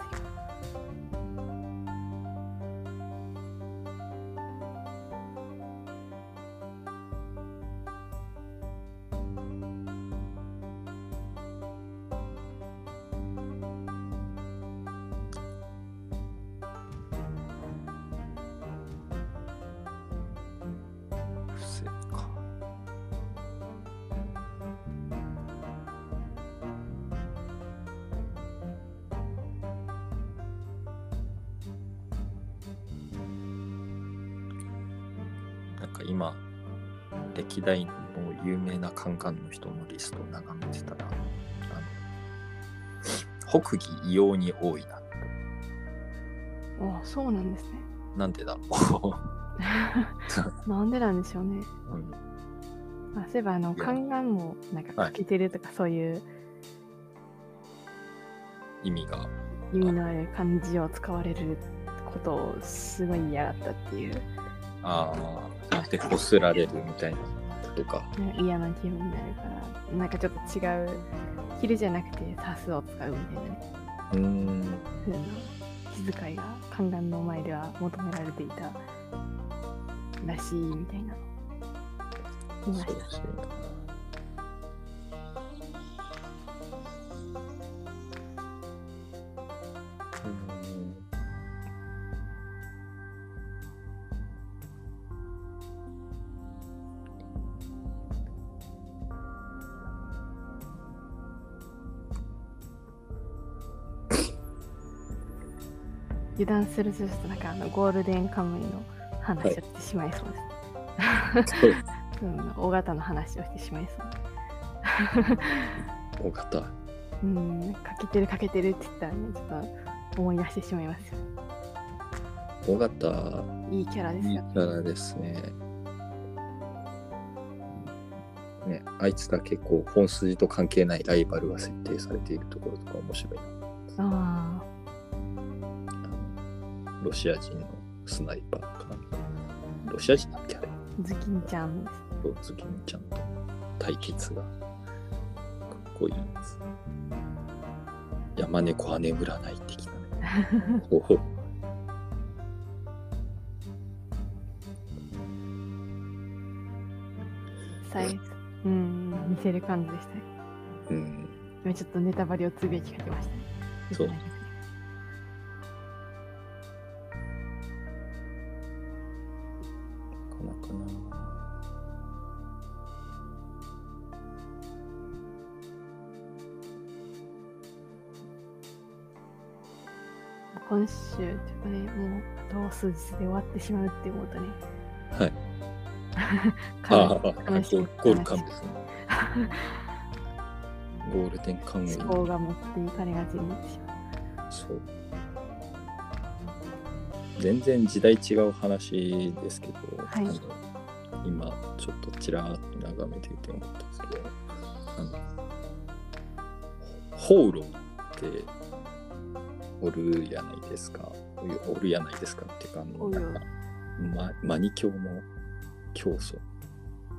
[SPEAKER 1] カンカンの人のリストを眺めてたら、あの、北魏異様に多いな。
[SPEAKER 2] あそうなんですね。
[SPEAKER 1] なんでだ？ろ
[SPEAKER 2] なんでなんでしょうね。
[SPEAKER 1] う。うん
[SPEAKER 2] あそういえばあの
[SPEAKER 1] いや
[SPEAKER 2] 宦官もなんか
[SPEAKER 1] はい
[SPEAKER 2] 欠けてるとかそういう
[SPEAKER 1] 意味が。
[SPEAKER 2] 意味のある漢字を使われることをすごい嫌がったっていう
[SPEAKER 1] ああ、で、こすられるみたいなとか。
[SPEAKER 2] 嫌な気分になるからなんかちょっと違う切るじゃなくてサスを使うみたいなね
[SPEAKER 1] うーん。
[SPEAKER 2] 気遣いが宦官の前では求められていたらしいみたいなの見ました油断するとちょっとなんかあのゴールデンカムイの話をしてしまいそうです、
[SPEAKER 1] そう
[SPEAKER 2] うん、大型の話をしてしまいそう
[SPEAKER 1] 多かった。
[SPEAKER 2] うん、かけてるかけてるって言ったらね、ちょっと思い出してしまいますよ。
[SPEAKER 1] 多かった。
[SPEAKER 2] いいキャラです
[SPEAKER 1] いい
[SPEAKER 2] よ。
[SPEAKER 1] キャラですね。ね、あいつだけこう本筋と関係ないライバルが設定されているところとか面白いな。
[SPEAKER 2] あ
[SPEAKER 1] あのロシア人のスナイパーかな。ロシア人だっけあれ。
[SPEAKER 2] あ、ズキンちゃんです。
[SPEAKER 1] そうズキンちゃんと対決がかっこいいです。山猫は眠らない的なね。おお
[SPEAKER 2] 最うん、似せる感じでしたね。
[SPEAKER 1] うん。
[SPEAKER 2] 今ちょっとネタバレをつぶやきかけましたね。
[SPEAKER 1] そう
[SPEAKER 2] 今週、ちょっとね、もうあと数日で終わってしまうって思うとね、
[SPEAKER 1] はい。
[SPEAKER 2] 悲
[SPEAKER 1] ああ、
[SPEAKER 2] 悲しい
[SPEAKER 1] ゴゴールカンですね。ゴールデンカムイ。
[SPEAKER 2] 思考が持っていかれがちになってしまう。
[SPEAKER 1] そう。全然時代違う話ですけど、
[SPEAKER 2] はい
[SPEAKER 1] 今ちょっとちらっと眺めていて思ったんですけど、あの、ホーローっておるやないですか。おるやないですかっていうか、あのま、マニ教の教祖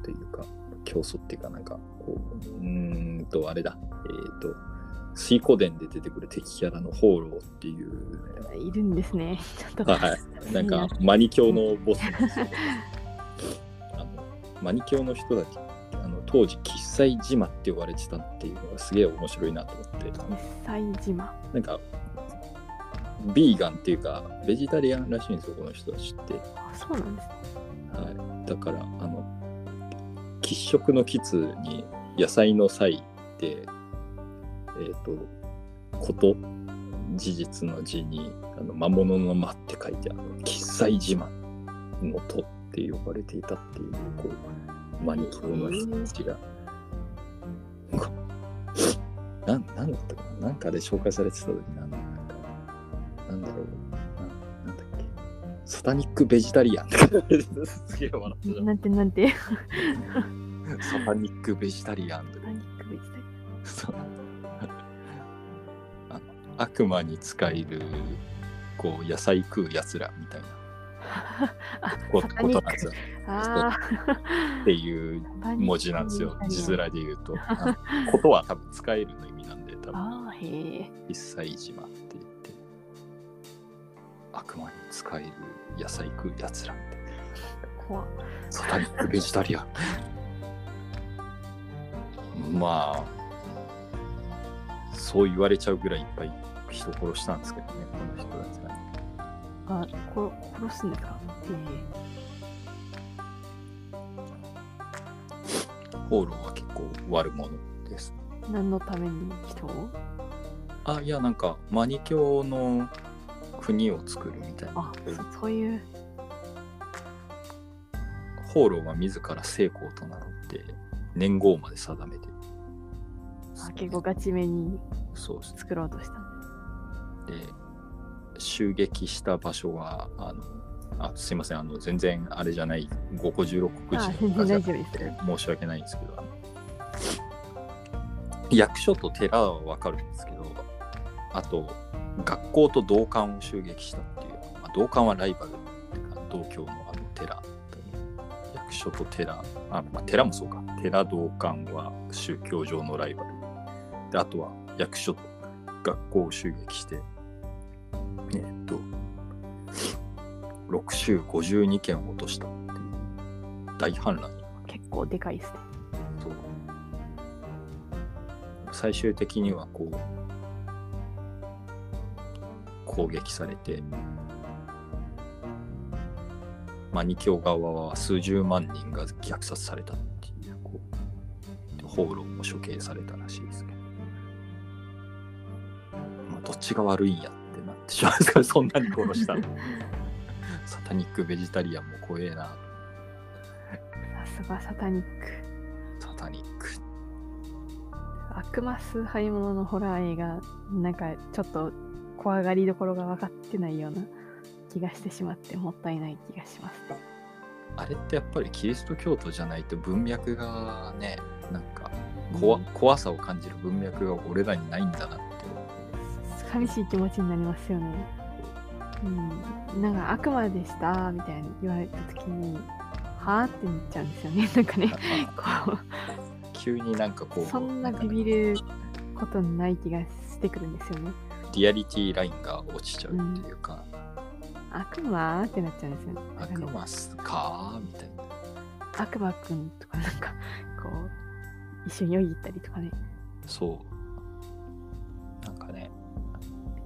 [SPEAKER 1] というか、競争っていうかなんか、こう、うーんと、あれだ、えっ、と、水湖伝で出てくる敵キャラのホーローっていう、
[SPEAKER 2] いるんですね。ちょっと。
[SPEAKER 1] はい、なんかマニ教のボスなんですけどあのマニ教の人たちあの当時喫茶島って呼ばれてたっていうのがすげえ面白いなと思って
[SPEAKER 2] 一切島。
[SPEAKER 1] なんかビーガンっていうかベジタリアンらしいんですよこの人たちって、
[SPEAKER 2] あ、そうなんですね。
[SPEAKER 1] はい、だからあの喫食の喫に野菜の菜でえっ、とこと事実の字にあの魔物の魔って書いてあの喫茶島のとって呼ばれていたっていうこうマニ教の人たちが、なんなんだったかな？なんかで紹介されてた時ななんかなんだろう。ななんだっけ。サタニックベジタリアン。すげえ笑ってた
[SPEAKER 2] なんてなんて。
[SPEAKER 1] サタニックベジタリアンとか
[SPEAKER 2] パニックベジタリ
[SPEAKER 1] そうあの悪魔に使えるこう野菜食うやつらみたいな。
[SPEAKER 2] あ
[SPEAKER 1] ことなんですよ。
[SPEAKER 2] あ
[SPEAKER 1] っていう
[SPEAKER 2] あ。
[SPEAKER 1] 文字なんですよ。字面
[SPEAKER 2] あ
[SPEAKER 1] で言うと。ことは多分使えるの意味なんで多分。一切島悪魔に使える野菜食うやつらって
[SPEAKER 2] 怖っ。
[SPEAKER 1] サタニックベジタリア。ンまあそう言われちゃうぐらいいっぱい人殺したんですけどねこの人たちが。ね
[SPEAKER 2] あ、こ殺すんですか？へ
[SPEAKER 1] ホーロー。は結構悪者です。
[SPEAKER 2] え。何のために人を？
[SPEAKER 1] あいやなんかマニ教の国を作るみたいな
[SPEAKER 2] あ、そそういう。
[SPEAKER 1] ホーローは自ら聖公と名乗って年号まで定めて
[SPEAKER 2] あ結構ガチめに作ろうとした。
[SPEAKER 1] で襲撃した場所はあのあすいませんあの全然あれじゃない5個16国
[SPEAKER 2] あ、
[SPEAKER 1] 人
[SPEAKER 2] 全然大丈夫
[SPEAKER 1] で
[SPEAKER 2] です。
[SPEAKER 1] 申し訳ないんですけど役所と寺は分かるんですけどあと学校と同館を襲撃したっていう、まあ、同館はライバルっていうか同郷のあの寺役所と寺あ、まあ、寺もそうか。寺同館は宗教上のライバルであとは役所と学校を襲撃してえーっと6州52件を落としたっていう大反乱に。
[SPEAKER 2] 結構でかいですね。
[SPEAKER 1] 最終的にはこう攻撃されてマニ教側は数十万人が虐殺されたっていうこうでホーローも処刑されたらしいですけど、まあ、どっちが悪いんやってなってしまうんですからそんなに殺したの。サタニックベジタリアンも怖えな。
[SPEAKER 2] さすがサタニック。
[SPEAKER 1] サタニック。
[SPEAKER 2] 悪魔崇拝者のホラー映画、なんかちょっと怖がりどころが分かってないような気がしてしまってもったいない気がしますね。
[SPEAKER 1] あれってやっぱりキリスト教徒じゃないと文脈がねなんか怖怖さを感じる文脈が俺らにないんだなって
[SPEAKER 2] 寂しい気持ちになりますよね。うん。なんか悪魔でしたみたいに言われた時に、はあってなっちゃうんですよね。なんかね、こ
[SPEAKER 1] 急になんかこ
[SPEAKER 2] う、
[SPEAKER 1] う
[SPEAKER 2] そんな
[SPEAKER 1] か
[SPEAKER 2] ビビることない気がしてくるんですよね。
[SPEAKER 1] リアリティラインが落ちちゃうっていうか、
[SPEAKER 2] 悪魔ってなっちゃうんですよね。
[SPEAKER 1] 悪
[SPEAKER 2] ね
[SPEAKER 1] 魔っすか？みたいな。
[SPEAKER 2] 悪魔くんとかなんかこう一緒によぎったりとかね。
[SPEAKER 1] そう。なんかね。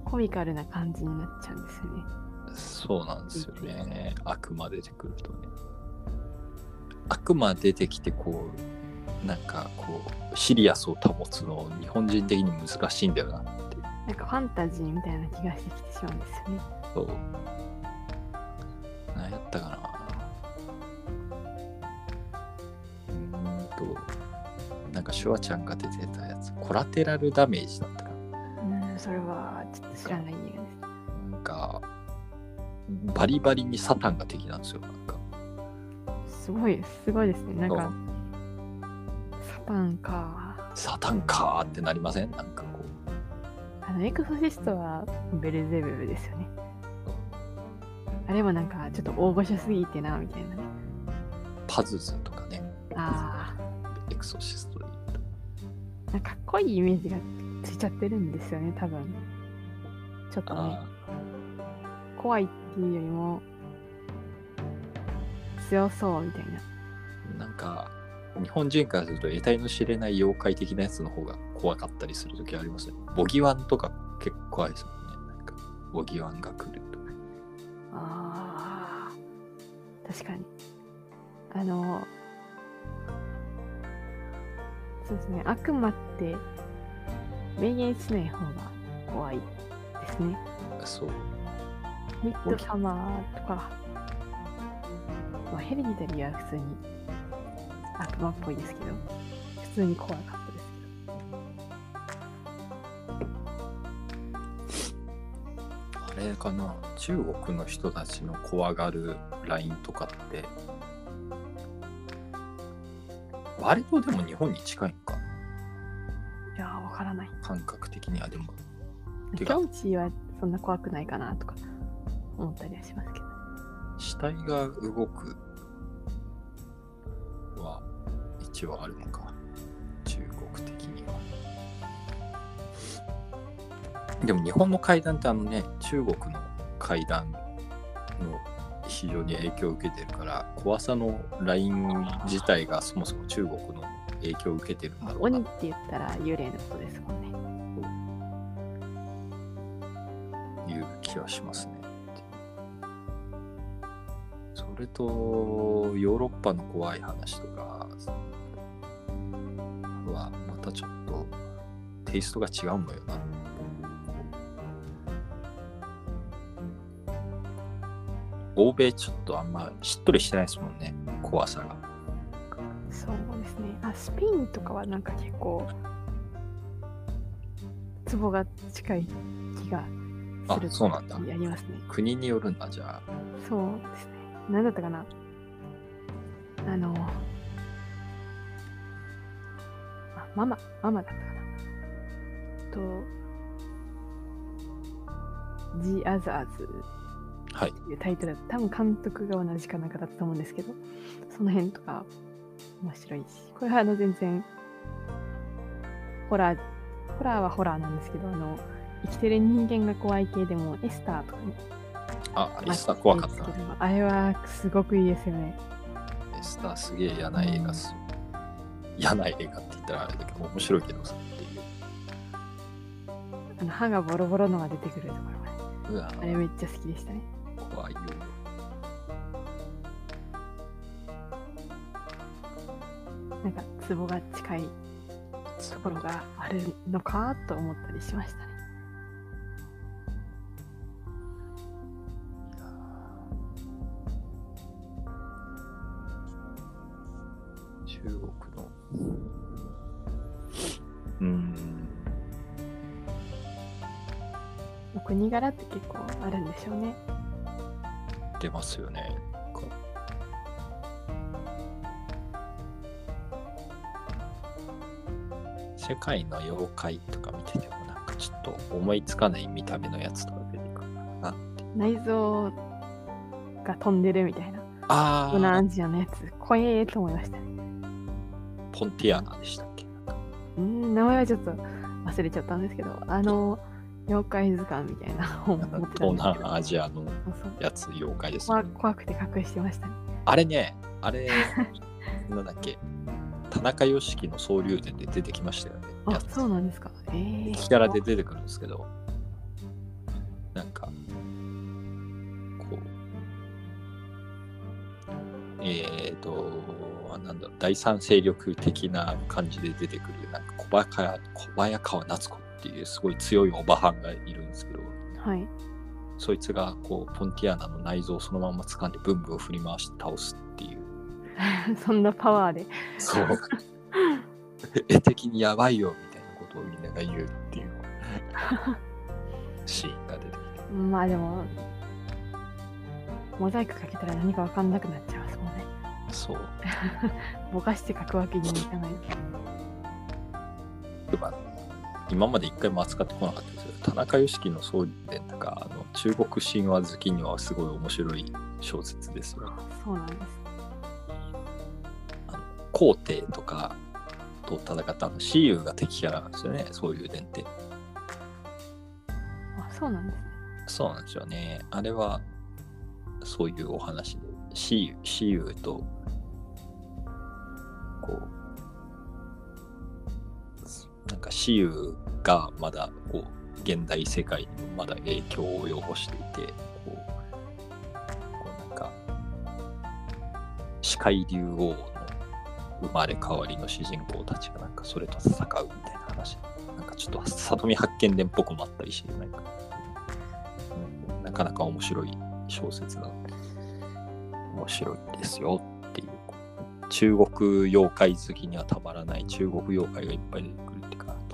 [SPEAKER 2] コミカルな感じになっちゃうんですよね。
[SPEAKER 1] そうなんですよね。悪魔出てくるとね。悪魔出てきてこうなんかこうシリアスを保つの日本人的に難しいんだよな
[SPEAKER 2] なんかファンタジーみたいな気がしてきてしまうんですよね。
[SPEAKER 1] そう。何やったかな。うーんと、なんかシュワちゃんが出てたやつ、コラテラルダメージだったか
[SPEAKER 2] うんそれはちょっと知らない映画です。
[SPEAKER 1] な。なんか、バリバリにサタンが敵なんですよ。なんか、
[SPEAKER 2] すごいす。ごいですね。なんかサタンか
[SPEAKER 1] サタンかーってなりません？なんか。
[SPEAKER 2] あのエクソシストはベルゼブブですよねあれもなんかちょっと大御所すぎてなみたいなね
[SPEAKER 1] パズズとかね。
[SPEAKER 2] あ
[SPEAKER 1] エクソシストで言うと。
[SPEAKER 2] あ、なんかかっこいいイメージがついちゃってるんですよね、多分。ちょっとね、
[SPEAKER 1] あ
[SPEAKER 2] 怖いっていうよりも、強そうみたいな。
[SPEAKER 1] あ、なんか、日本人からすると得体の知れない妖怪的なやつの方が怖かったりするときありますよね。ボギワンとか結構怖いですもんね。なんか、ボギワンが来るとか。
[SPEAKER 2] ああ、確かに。あの、そうですね、悪魔って明言しない方が怖いですね。
[SPEAKER 1] そう。
[SPEAKER 2] ミッドサマーとか、まあ、ヘレディタリーは普通に悪魔っぽいですけど、普通に怖かった
[SPEAKER 1] れかな？中国の人たちの怖がるラインとかって割とでも日本に近いんか。
[SPEAKER 2] いやー、わからない。
[SPEAKER 1] 感覚的にはでもてか
[SPEAKER 2] 境地はそんな怖くないかなとか思ったりはしますけど。
[SPEAKER 1] 死体が動くは一応あるのか中国的にはでも日本の階段ってあのね中国の階段の非常に影響を受けてるから怖さのライン自体がそもそも中国の影響を受けてるんだろうな
[SPEAKER 2] 鬼って言ったら幽霊のことですもんね。
[SPEAKER 1] という気はしますね。それとヨーロッパの怖い話とかはまたちょっとテイストが違うんだよな。欧米ちょっとあんましっとりしてないですもんね怖さが。
[SPEAKER 2] そうですね。あ、スペインとかはなんか結構、ツボが近い気が
[SPEAKER 1] あ
[SPEAKER 2] する
[SPEAKER 1] そうなんだ
[SPEAKER 2] やりますね。
[SPEAKER 1] 国によるんだじゃあ。
[SPEAKER 2] そうですね。何だったかなあの、あ、ママ、ママだったかなと、The Others
[SPEAKER 1] はい。
[SPEAKER 2] っていうタイトルだ多分監督が同じかなんかだったと思うんですけど、その辺とか面白いし、これはあの全然、ホラー、ホラーはホラーなんですけど、あの、生きてる人間が怖い系でも、エスターとかね、
[SPEAKER 1] あ、エスター怖かったな。
[SPEAKER 2] あれはすごくいいですよね。
[SPEAKER 1] エスターすげえ嫌な映画っすよ。嫌な映画って言ったらあれだけど、面白いけどさっていう。
[SPEAKER 2] あの歯がボロボロのが出てくるところがね、あれめっちゃ好きでしたね。
[SPEAKER 1] 怖いよ。
[SPEAKER 2] なんか、ツボが近いところがあるのかと思ったりしましたね。
[SPEAKER 1] 中国の。うーん。
[SPEAKER 2] お国柄って結構あるんでしょうね。
[SPEAKER 1] 出ますよね。世界の妖怪とか見ててもなんかちょっと思いつかない見た目のやつとか出てくるな。
[SPEAKER 2] 内臓が飛んでるみたいな、
[SPEAKER 1] ああ
[SPEAKER 2] アジアのやつ、怖えと思いましたね。
[SPEAKER 1] ポンティアナでしたっけ？
[SPEAKER 2] うん、名前はちょっと忘れちゃったんですけど、あの、妖怪図鑑みたいな 本を持ってたんですけ
[SPEAKER 1] 南アジアのやつ妖怪です
[SPEAKER 2] 怖
[SPEAKER 1] よね。
[SPEAKER 2] 怖くて隠してましたね。
[SPEAKER 1] あれね、あれ、なんだっけ、田中良樹の総流伝で出てきましたよね。
[SPEAKER 2] あそうなんですか。えー、
[SPEAKER 1] キャラで出てくるんですけど、なんか、こう、えーと、なんだろう、第三勢力的な感じで出てくる、なんか小早川小早川夏子っていうすごい強いおばはんがいるんですけど、
[SPEAKER 2] はい。
[SPEAKER 1] そいつがこうポンティアナの内臓をそのまま掴んでブンブン振り回して倒すっていう。
[SPEAKER 2] そんなパワーで。
[SPEAKER 1] そう。絵的にやばいよみたいなことをみんなが言うっていうシーンが出てきて。
[SPEAKER 2] まあでも、モザイクかけたら何かわかんなくなっちゃいますもんね。
[SPEAKER 1] そう。
[SPEAKER 2] ぼかして書くわけにもいかない。
[SPEAKER 1] まあ今まで一回も扱ってこなかったですけど、田中良樹の総伝とか、あの中国神話好きにはすごい面白い小説ですよ。
[SPEAKER 2] そうなんです。
[SPEAKER 1] あの皇帝とかと戦ったあのシーユーが敵キャラなんですよね、そういう伝って。
[SPEAKER 2] あ、そうなんですね。
[SPEAKER 1] そうなんですよね。あれはそういうお話で、シーユー、シーユーと、なんかシーユーがまだこう、現代世界にまだ影響を及ぼしていて、こう、こうなんか、視界竜王の生まれ変わりの主人公たちがなんかそれと戦うみたいな話。なんかちょっと里見八犬伝っぽくもあったりして、なんか、うんなかなか面白い小説だ。面白いですよっていう。中国妖怪好きにはたまらない中国妖怪がいっぱい出てくる、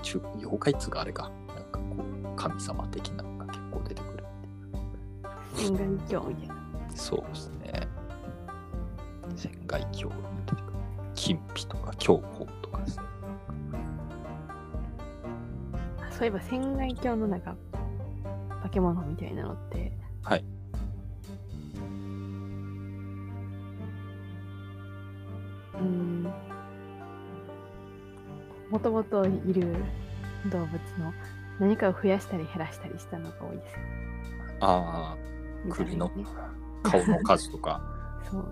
[SPEAKER 1] 中妖怪っつうかあれか、なんかこう、神様的なのが結構出てくる。
[SPEAKER 2] 仙外教みたいな。
[SPEAKER 1] そうですね。仙外教。金皮とか強法とかですね。
[SPEAKER 2] あそういえば仙外教のなんか化け物みたいなのって
[SPEAKER 1] はい。
[SPEAKER 2] もともといる動物の何かを増やしたり減らしたりしたのが多いですよ。
[SPEAKER 1] ああ、
[SPEAKER 2] みたい
[SPEAKER 1] 栗の
[SPEAKER 2] なね
[SPEAKER 1] 顔の数とか、
[SPEAKER 2] そう。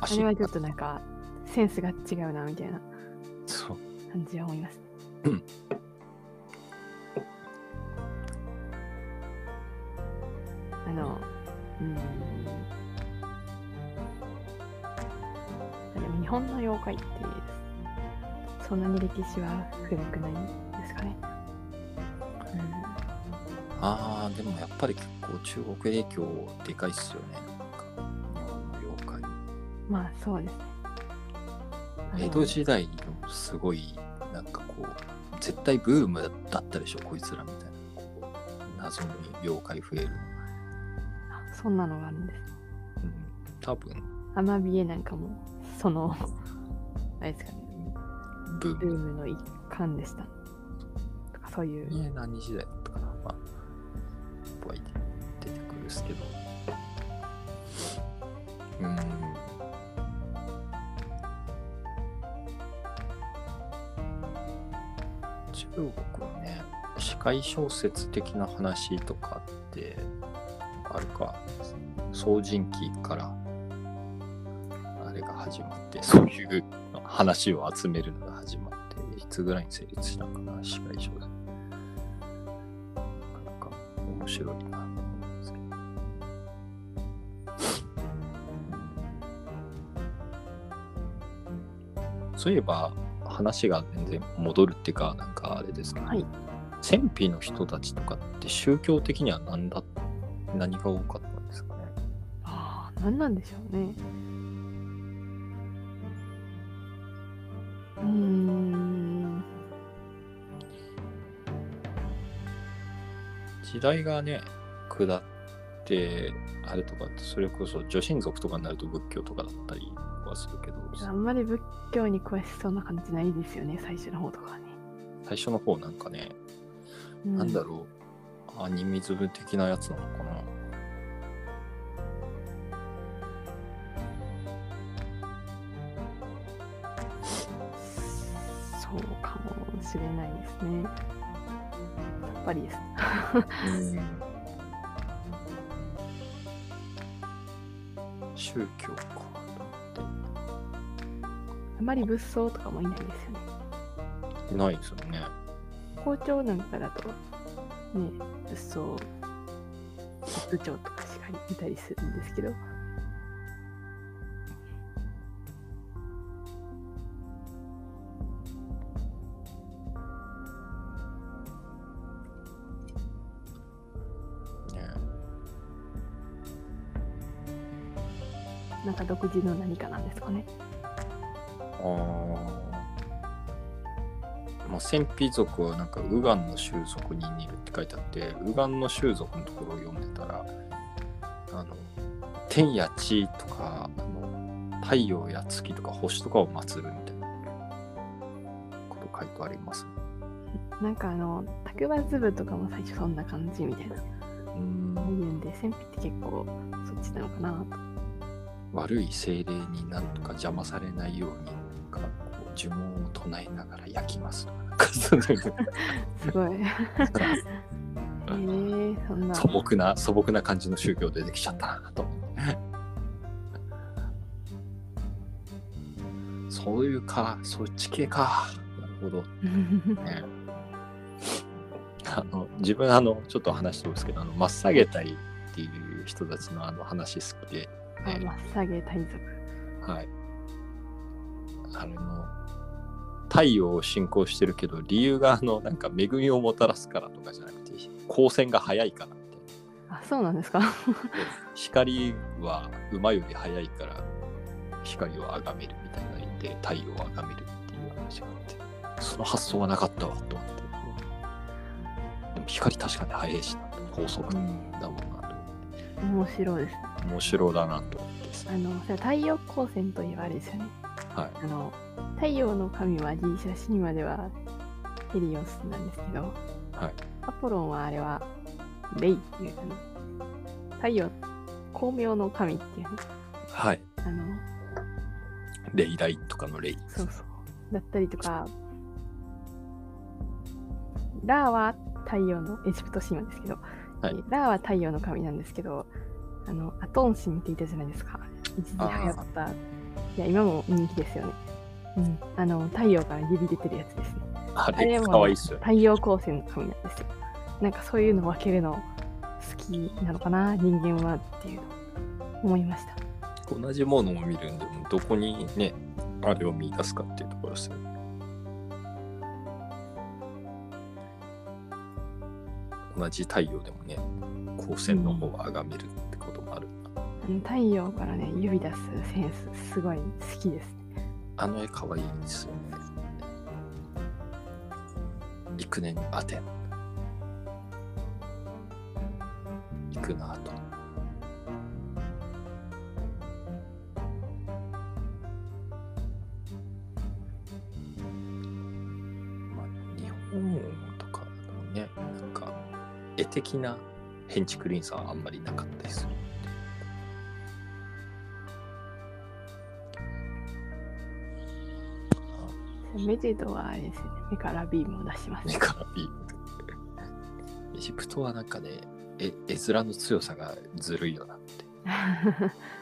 [SPEAKER 2] あ
[SPEAKER 1] 足
[SPEAKER 2] れはちょっとなんかセンスが違うなみたいな。感じは思いますね。
[SPEAKER 1] うん
[SPEAKER 2] あの、うーん。あでも日本の妖怪ってそんなに歴史は古くないんですかね。
[SPEAKER 1] ああ、でもやっぱり結構中国影響でかいっすよね。日本の妖怪。
[SPEAKER 2] うん、まあそうですね。
[SPEAKER 1] 江戸時代のすごい、なんかこう、絶対ブームだったでしょ、こいつらみたいな。謎の妖怪増える
[SPEAKER 2] そんなのがあるんです。
[SPEAKER 1] うん、多分、
[SPEAKER 2] アマビエなんかもその、あれですかね、
[SPEAKER 1] ブーム。
[SPEAKER 2] ブームの一環でした。とかそういう。
[SPEAKER 1] ね、何時代だったかな。まあ、いっぱい出てくるっすけど。うん。中国はね、史怪小説的な話とかって、あるか、宋人記から、あれが始まって、そういう話を集めるのが始まって、いつぐらいに成立したのかな、史怪小説。なかなか面白いな。そういえば、話が全然戻るっていうか、なんかあれですか、
[SPEAKER 2] はい。
[SPEAKER 1] 戦費の人たちとかって宗教的には何だ何が多かったんですかね？
[SPEAKER 2] ああ、何なんでしょうね。
[SPEAKER 1] 時代がね下ってあれとかってそれこそ女神族とかになると仏教とかだったりはするけど
[SPEAKER 2] あんまり仏教に詳しそうな感じないですよね、最初の方とかはね。
[SPEAKER 1] 最初の方なんかね、
[SPEAKER 2] う
[SPEAKER 1] なんだろうアニミズム的なやつなのかな
[SPEAKER 2] そうかもしれないですね。さっぱりです。
[SPEAKER 1] うん。宗教か。
[SPEAKER 2] あまり仏僧とかもいないですよね。
[SPEAKER 1] いないですよね。
[SPEAKER 2] 校長なんかだと、ね、仏僧、部長とかしかいたりするんですけど、なんか独自の何かなんですかね。
[SPEAKER 1] あーまあ、戦費族はなんかウガンの種族に似るって書いてあってウガンの種族のところを読んでたらあの天や地とかあの太陽や月とか星とかを祀るみたいなこと書いてあります
[SPEAKER 2] なんかあの、竹馬粒とかも最初そんな感じみたいな。
[SPEAKER 1] うん
[SPEAKER 2] で、戦費って結構そっちなのかなと。
[SPEAKER 1] 悪い精霊になんとか邪魔されないように呪文を唱えながら焼きますとかなんかそういう。
[SPEAKER 2] すごい。えー、そんな。
[SPEAKER 1] 素朴な素朴な感じの宗教出てきちゃったなと思って。そういうかそっち系か。なるほど。ね。あの自分あのちょっと話してますけどあのマッサゲ隊っていう人たちのあの話好きで、
[SPEAKER 2] あ
[SPEAKER 1] ね
[SPEAKER 2] マッサゲ大族。
[SPEAKER 1] はい。あの太陽を信仰してるけど理由があのなんか恵みをもたらすからとかじゃなくて光線が早いからみたいな
[SPEAKER 2] あ、そうなんですか。
[SPEAKER 1] で光は馬より速いから光を崇めるみたいな意味で太陽を崇めるっていう話があってその発想はなかったわと思って。でも光確かに速いしな高速だもんな
[SPEAKER 2] 面白いです。
[SPEAKER 1] 面白だなと思って
[SPEAKER 2] あの、太陽光線といえばあれですよね。
[SPEAKER 1] はい
[SPEAKER 2] あの、太陽の神はギリシャ神話ではヘリオスなんですけど、
[SPEAKER 1] はい
[SPEAKER 2] アポロンはあれはレイっていう、あの太陽、光明の神っていうね、
[SPEAKER 1] はい
[SPEAKER 2] あの、
[SPEAKER 1] レイラインとかのレイ
[SPEAKER 2] そうそう。だったりとか、ラーは太陽のエジプト神話ですけど、
[SPEAKER 1] はい
[SPEAKER 2] えラーは太陽の神なんですけど、あの、アトン神って言ったじゃないですか。一時流行った。いや、今も人気ですよね。うん。あの、太陽から指出てるやつですね。
[SPEAKER 1] あ
[SPEAKER 2] あれ
[SPEAKER 1] れ
[SPEAKER 2] も
[SPEAKER 1] かわいいっすよね
[SPEAKER 2] 太陽光線の神なんですよ。なんかそういうの分けるの好きなのかな、人間はっていうの思いました。
[SPEAKER 1] 同じものを見るんでもどこにねあれを見出すかっていうところですよね同じ太陽でもね光線の方を崇めるってこともある、
[SPEAKER 2] あの太陽からね、指出すセンス、すごい好きです。
[SPEAKER 1] あの絵かわいいですよね。幾年アテン行くなと。ま的な。建築林さはあんまりなかったでする。
[SPEAKER 2] メジドはあれですよね、目からビームを出します。
[SPEAKER 1] 目からビーム。でエジプトはなんかねえ絵面の強さがずるいよなって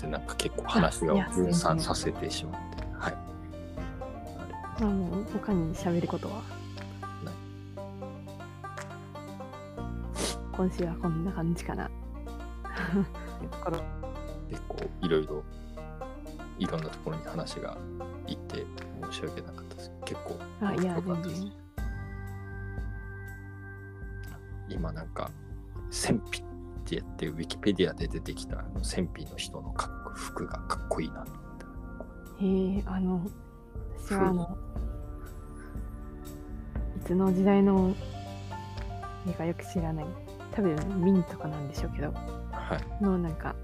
[SPEAKER 1] せんなんか結構話が分散させてしまって。はい。
[SPEAKER 2] まあもう他に喋ることは？
[SPEAKER 1] ない。
[SPEAKER 2] 今週はこんな感じかな。
[SPEAKER 1] 結構いろいろいろんなところに話がいって申し訳なかったです。結構
[SPEAKER 2] あ、いや、全然。
[SPEAKER 1] 今なんか戦費ってやってウィキペディアで出てきたあの戦費の人の服がかっこいいなと思って
[SPEAKER 2] へえ、あの、私はあの、いつの時代の絵かよく知らない。多分、明とかなんでしょうけど、
[SPEAKER 1] はい
[SPEAKER 2] のなんか、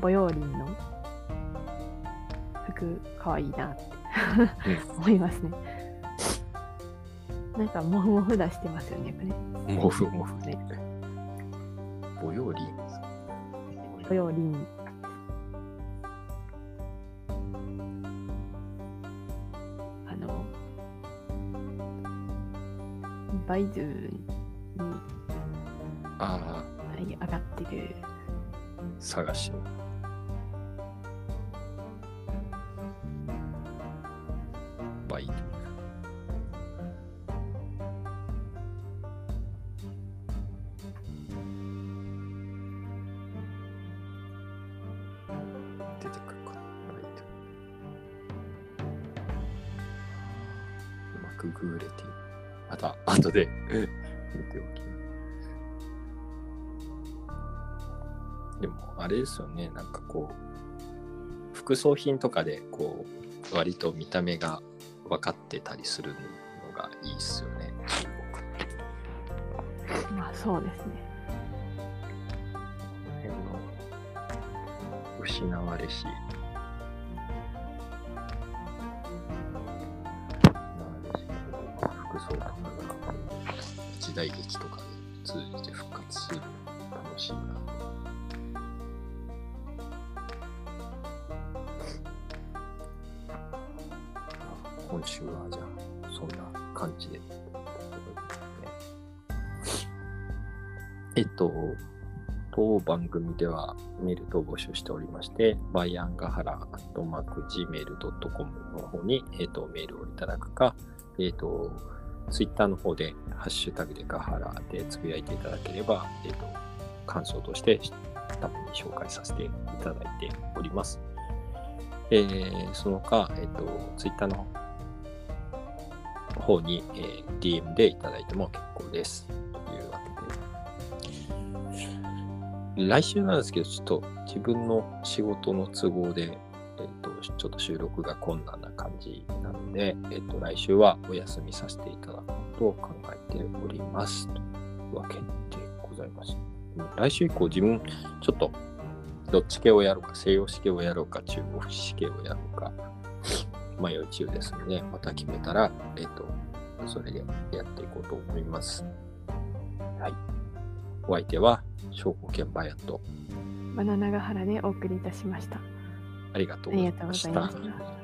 [SPEAKER 2] ボヨーリンの服、かわいいなって思いますね。なんか、モフモフ出してますよね、ね。
[SPEAKER 1] モフモフ
[SPEAKER 2] ね。
[SPEAKER 1] ボヨーリ
[SPEAKER 2] ボヨーリン。あの、バイズに
[SPEAKER 1] ああ
[SPEAKER 2] はい上がって。る
[SPEAKER 1] 探しバイ出くググれているまた後で見ておきますでもあれですよねなんかこう服装品とかでこう割と見た目が分かってたりするのがいいっすよね
[SPEAKER 2] まあそうですね
[SPEAKER 1] 失われし代劇とかで通じて復活する楽しいな今週はじゃあそんな感じで。えっと、当番組ではメール等募集しておりまして、バイアンガハラアットマーク Gmail.com の方に、えっと、メールをいただくか、えっと、ツイッターの方で、ハッシュタグでガハラでつぶやいていただければ、えっと、感想としてたまに紹介させていただいております。えー、その他、えっと、ツイッターの方に、えー DM でいただいても結構です。というわけで。来週なんですけど、ちょっと自分の仕事の都合で、えっと、ちょっと収録が困難な感じなので、えっと、来週はお休みさせていただくことを考えております。というわけでございます。うん来週以降、自分、ちょっと、どっち系をやろうか、西洋式をやろうか、中国式をやろうか、迷い中ですので、また決めたら、えっと、それでやっていこうと思います。はい。お相手は、証拠兼バヤと、
[SPEAKER 2] バナナガハラでお送りいたしました。
[SPEAKER 1] ありがとうご
[SPEAKER 2] ざいまし。た。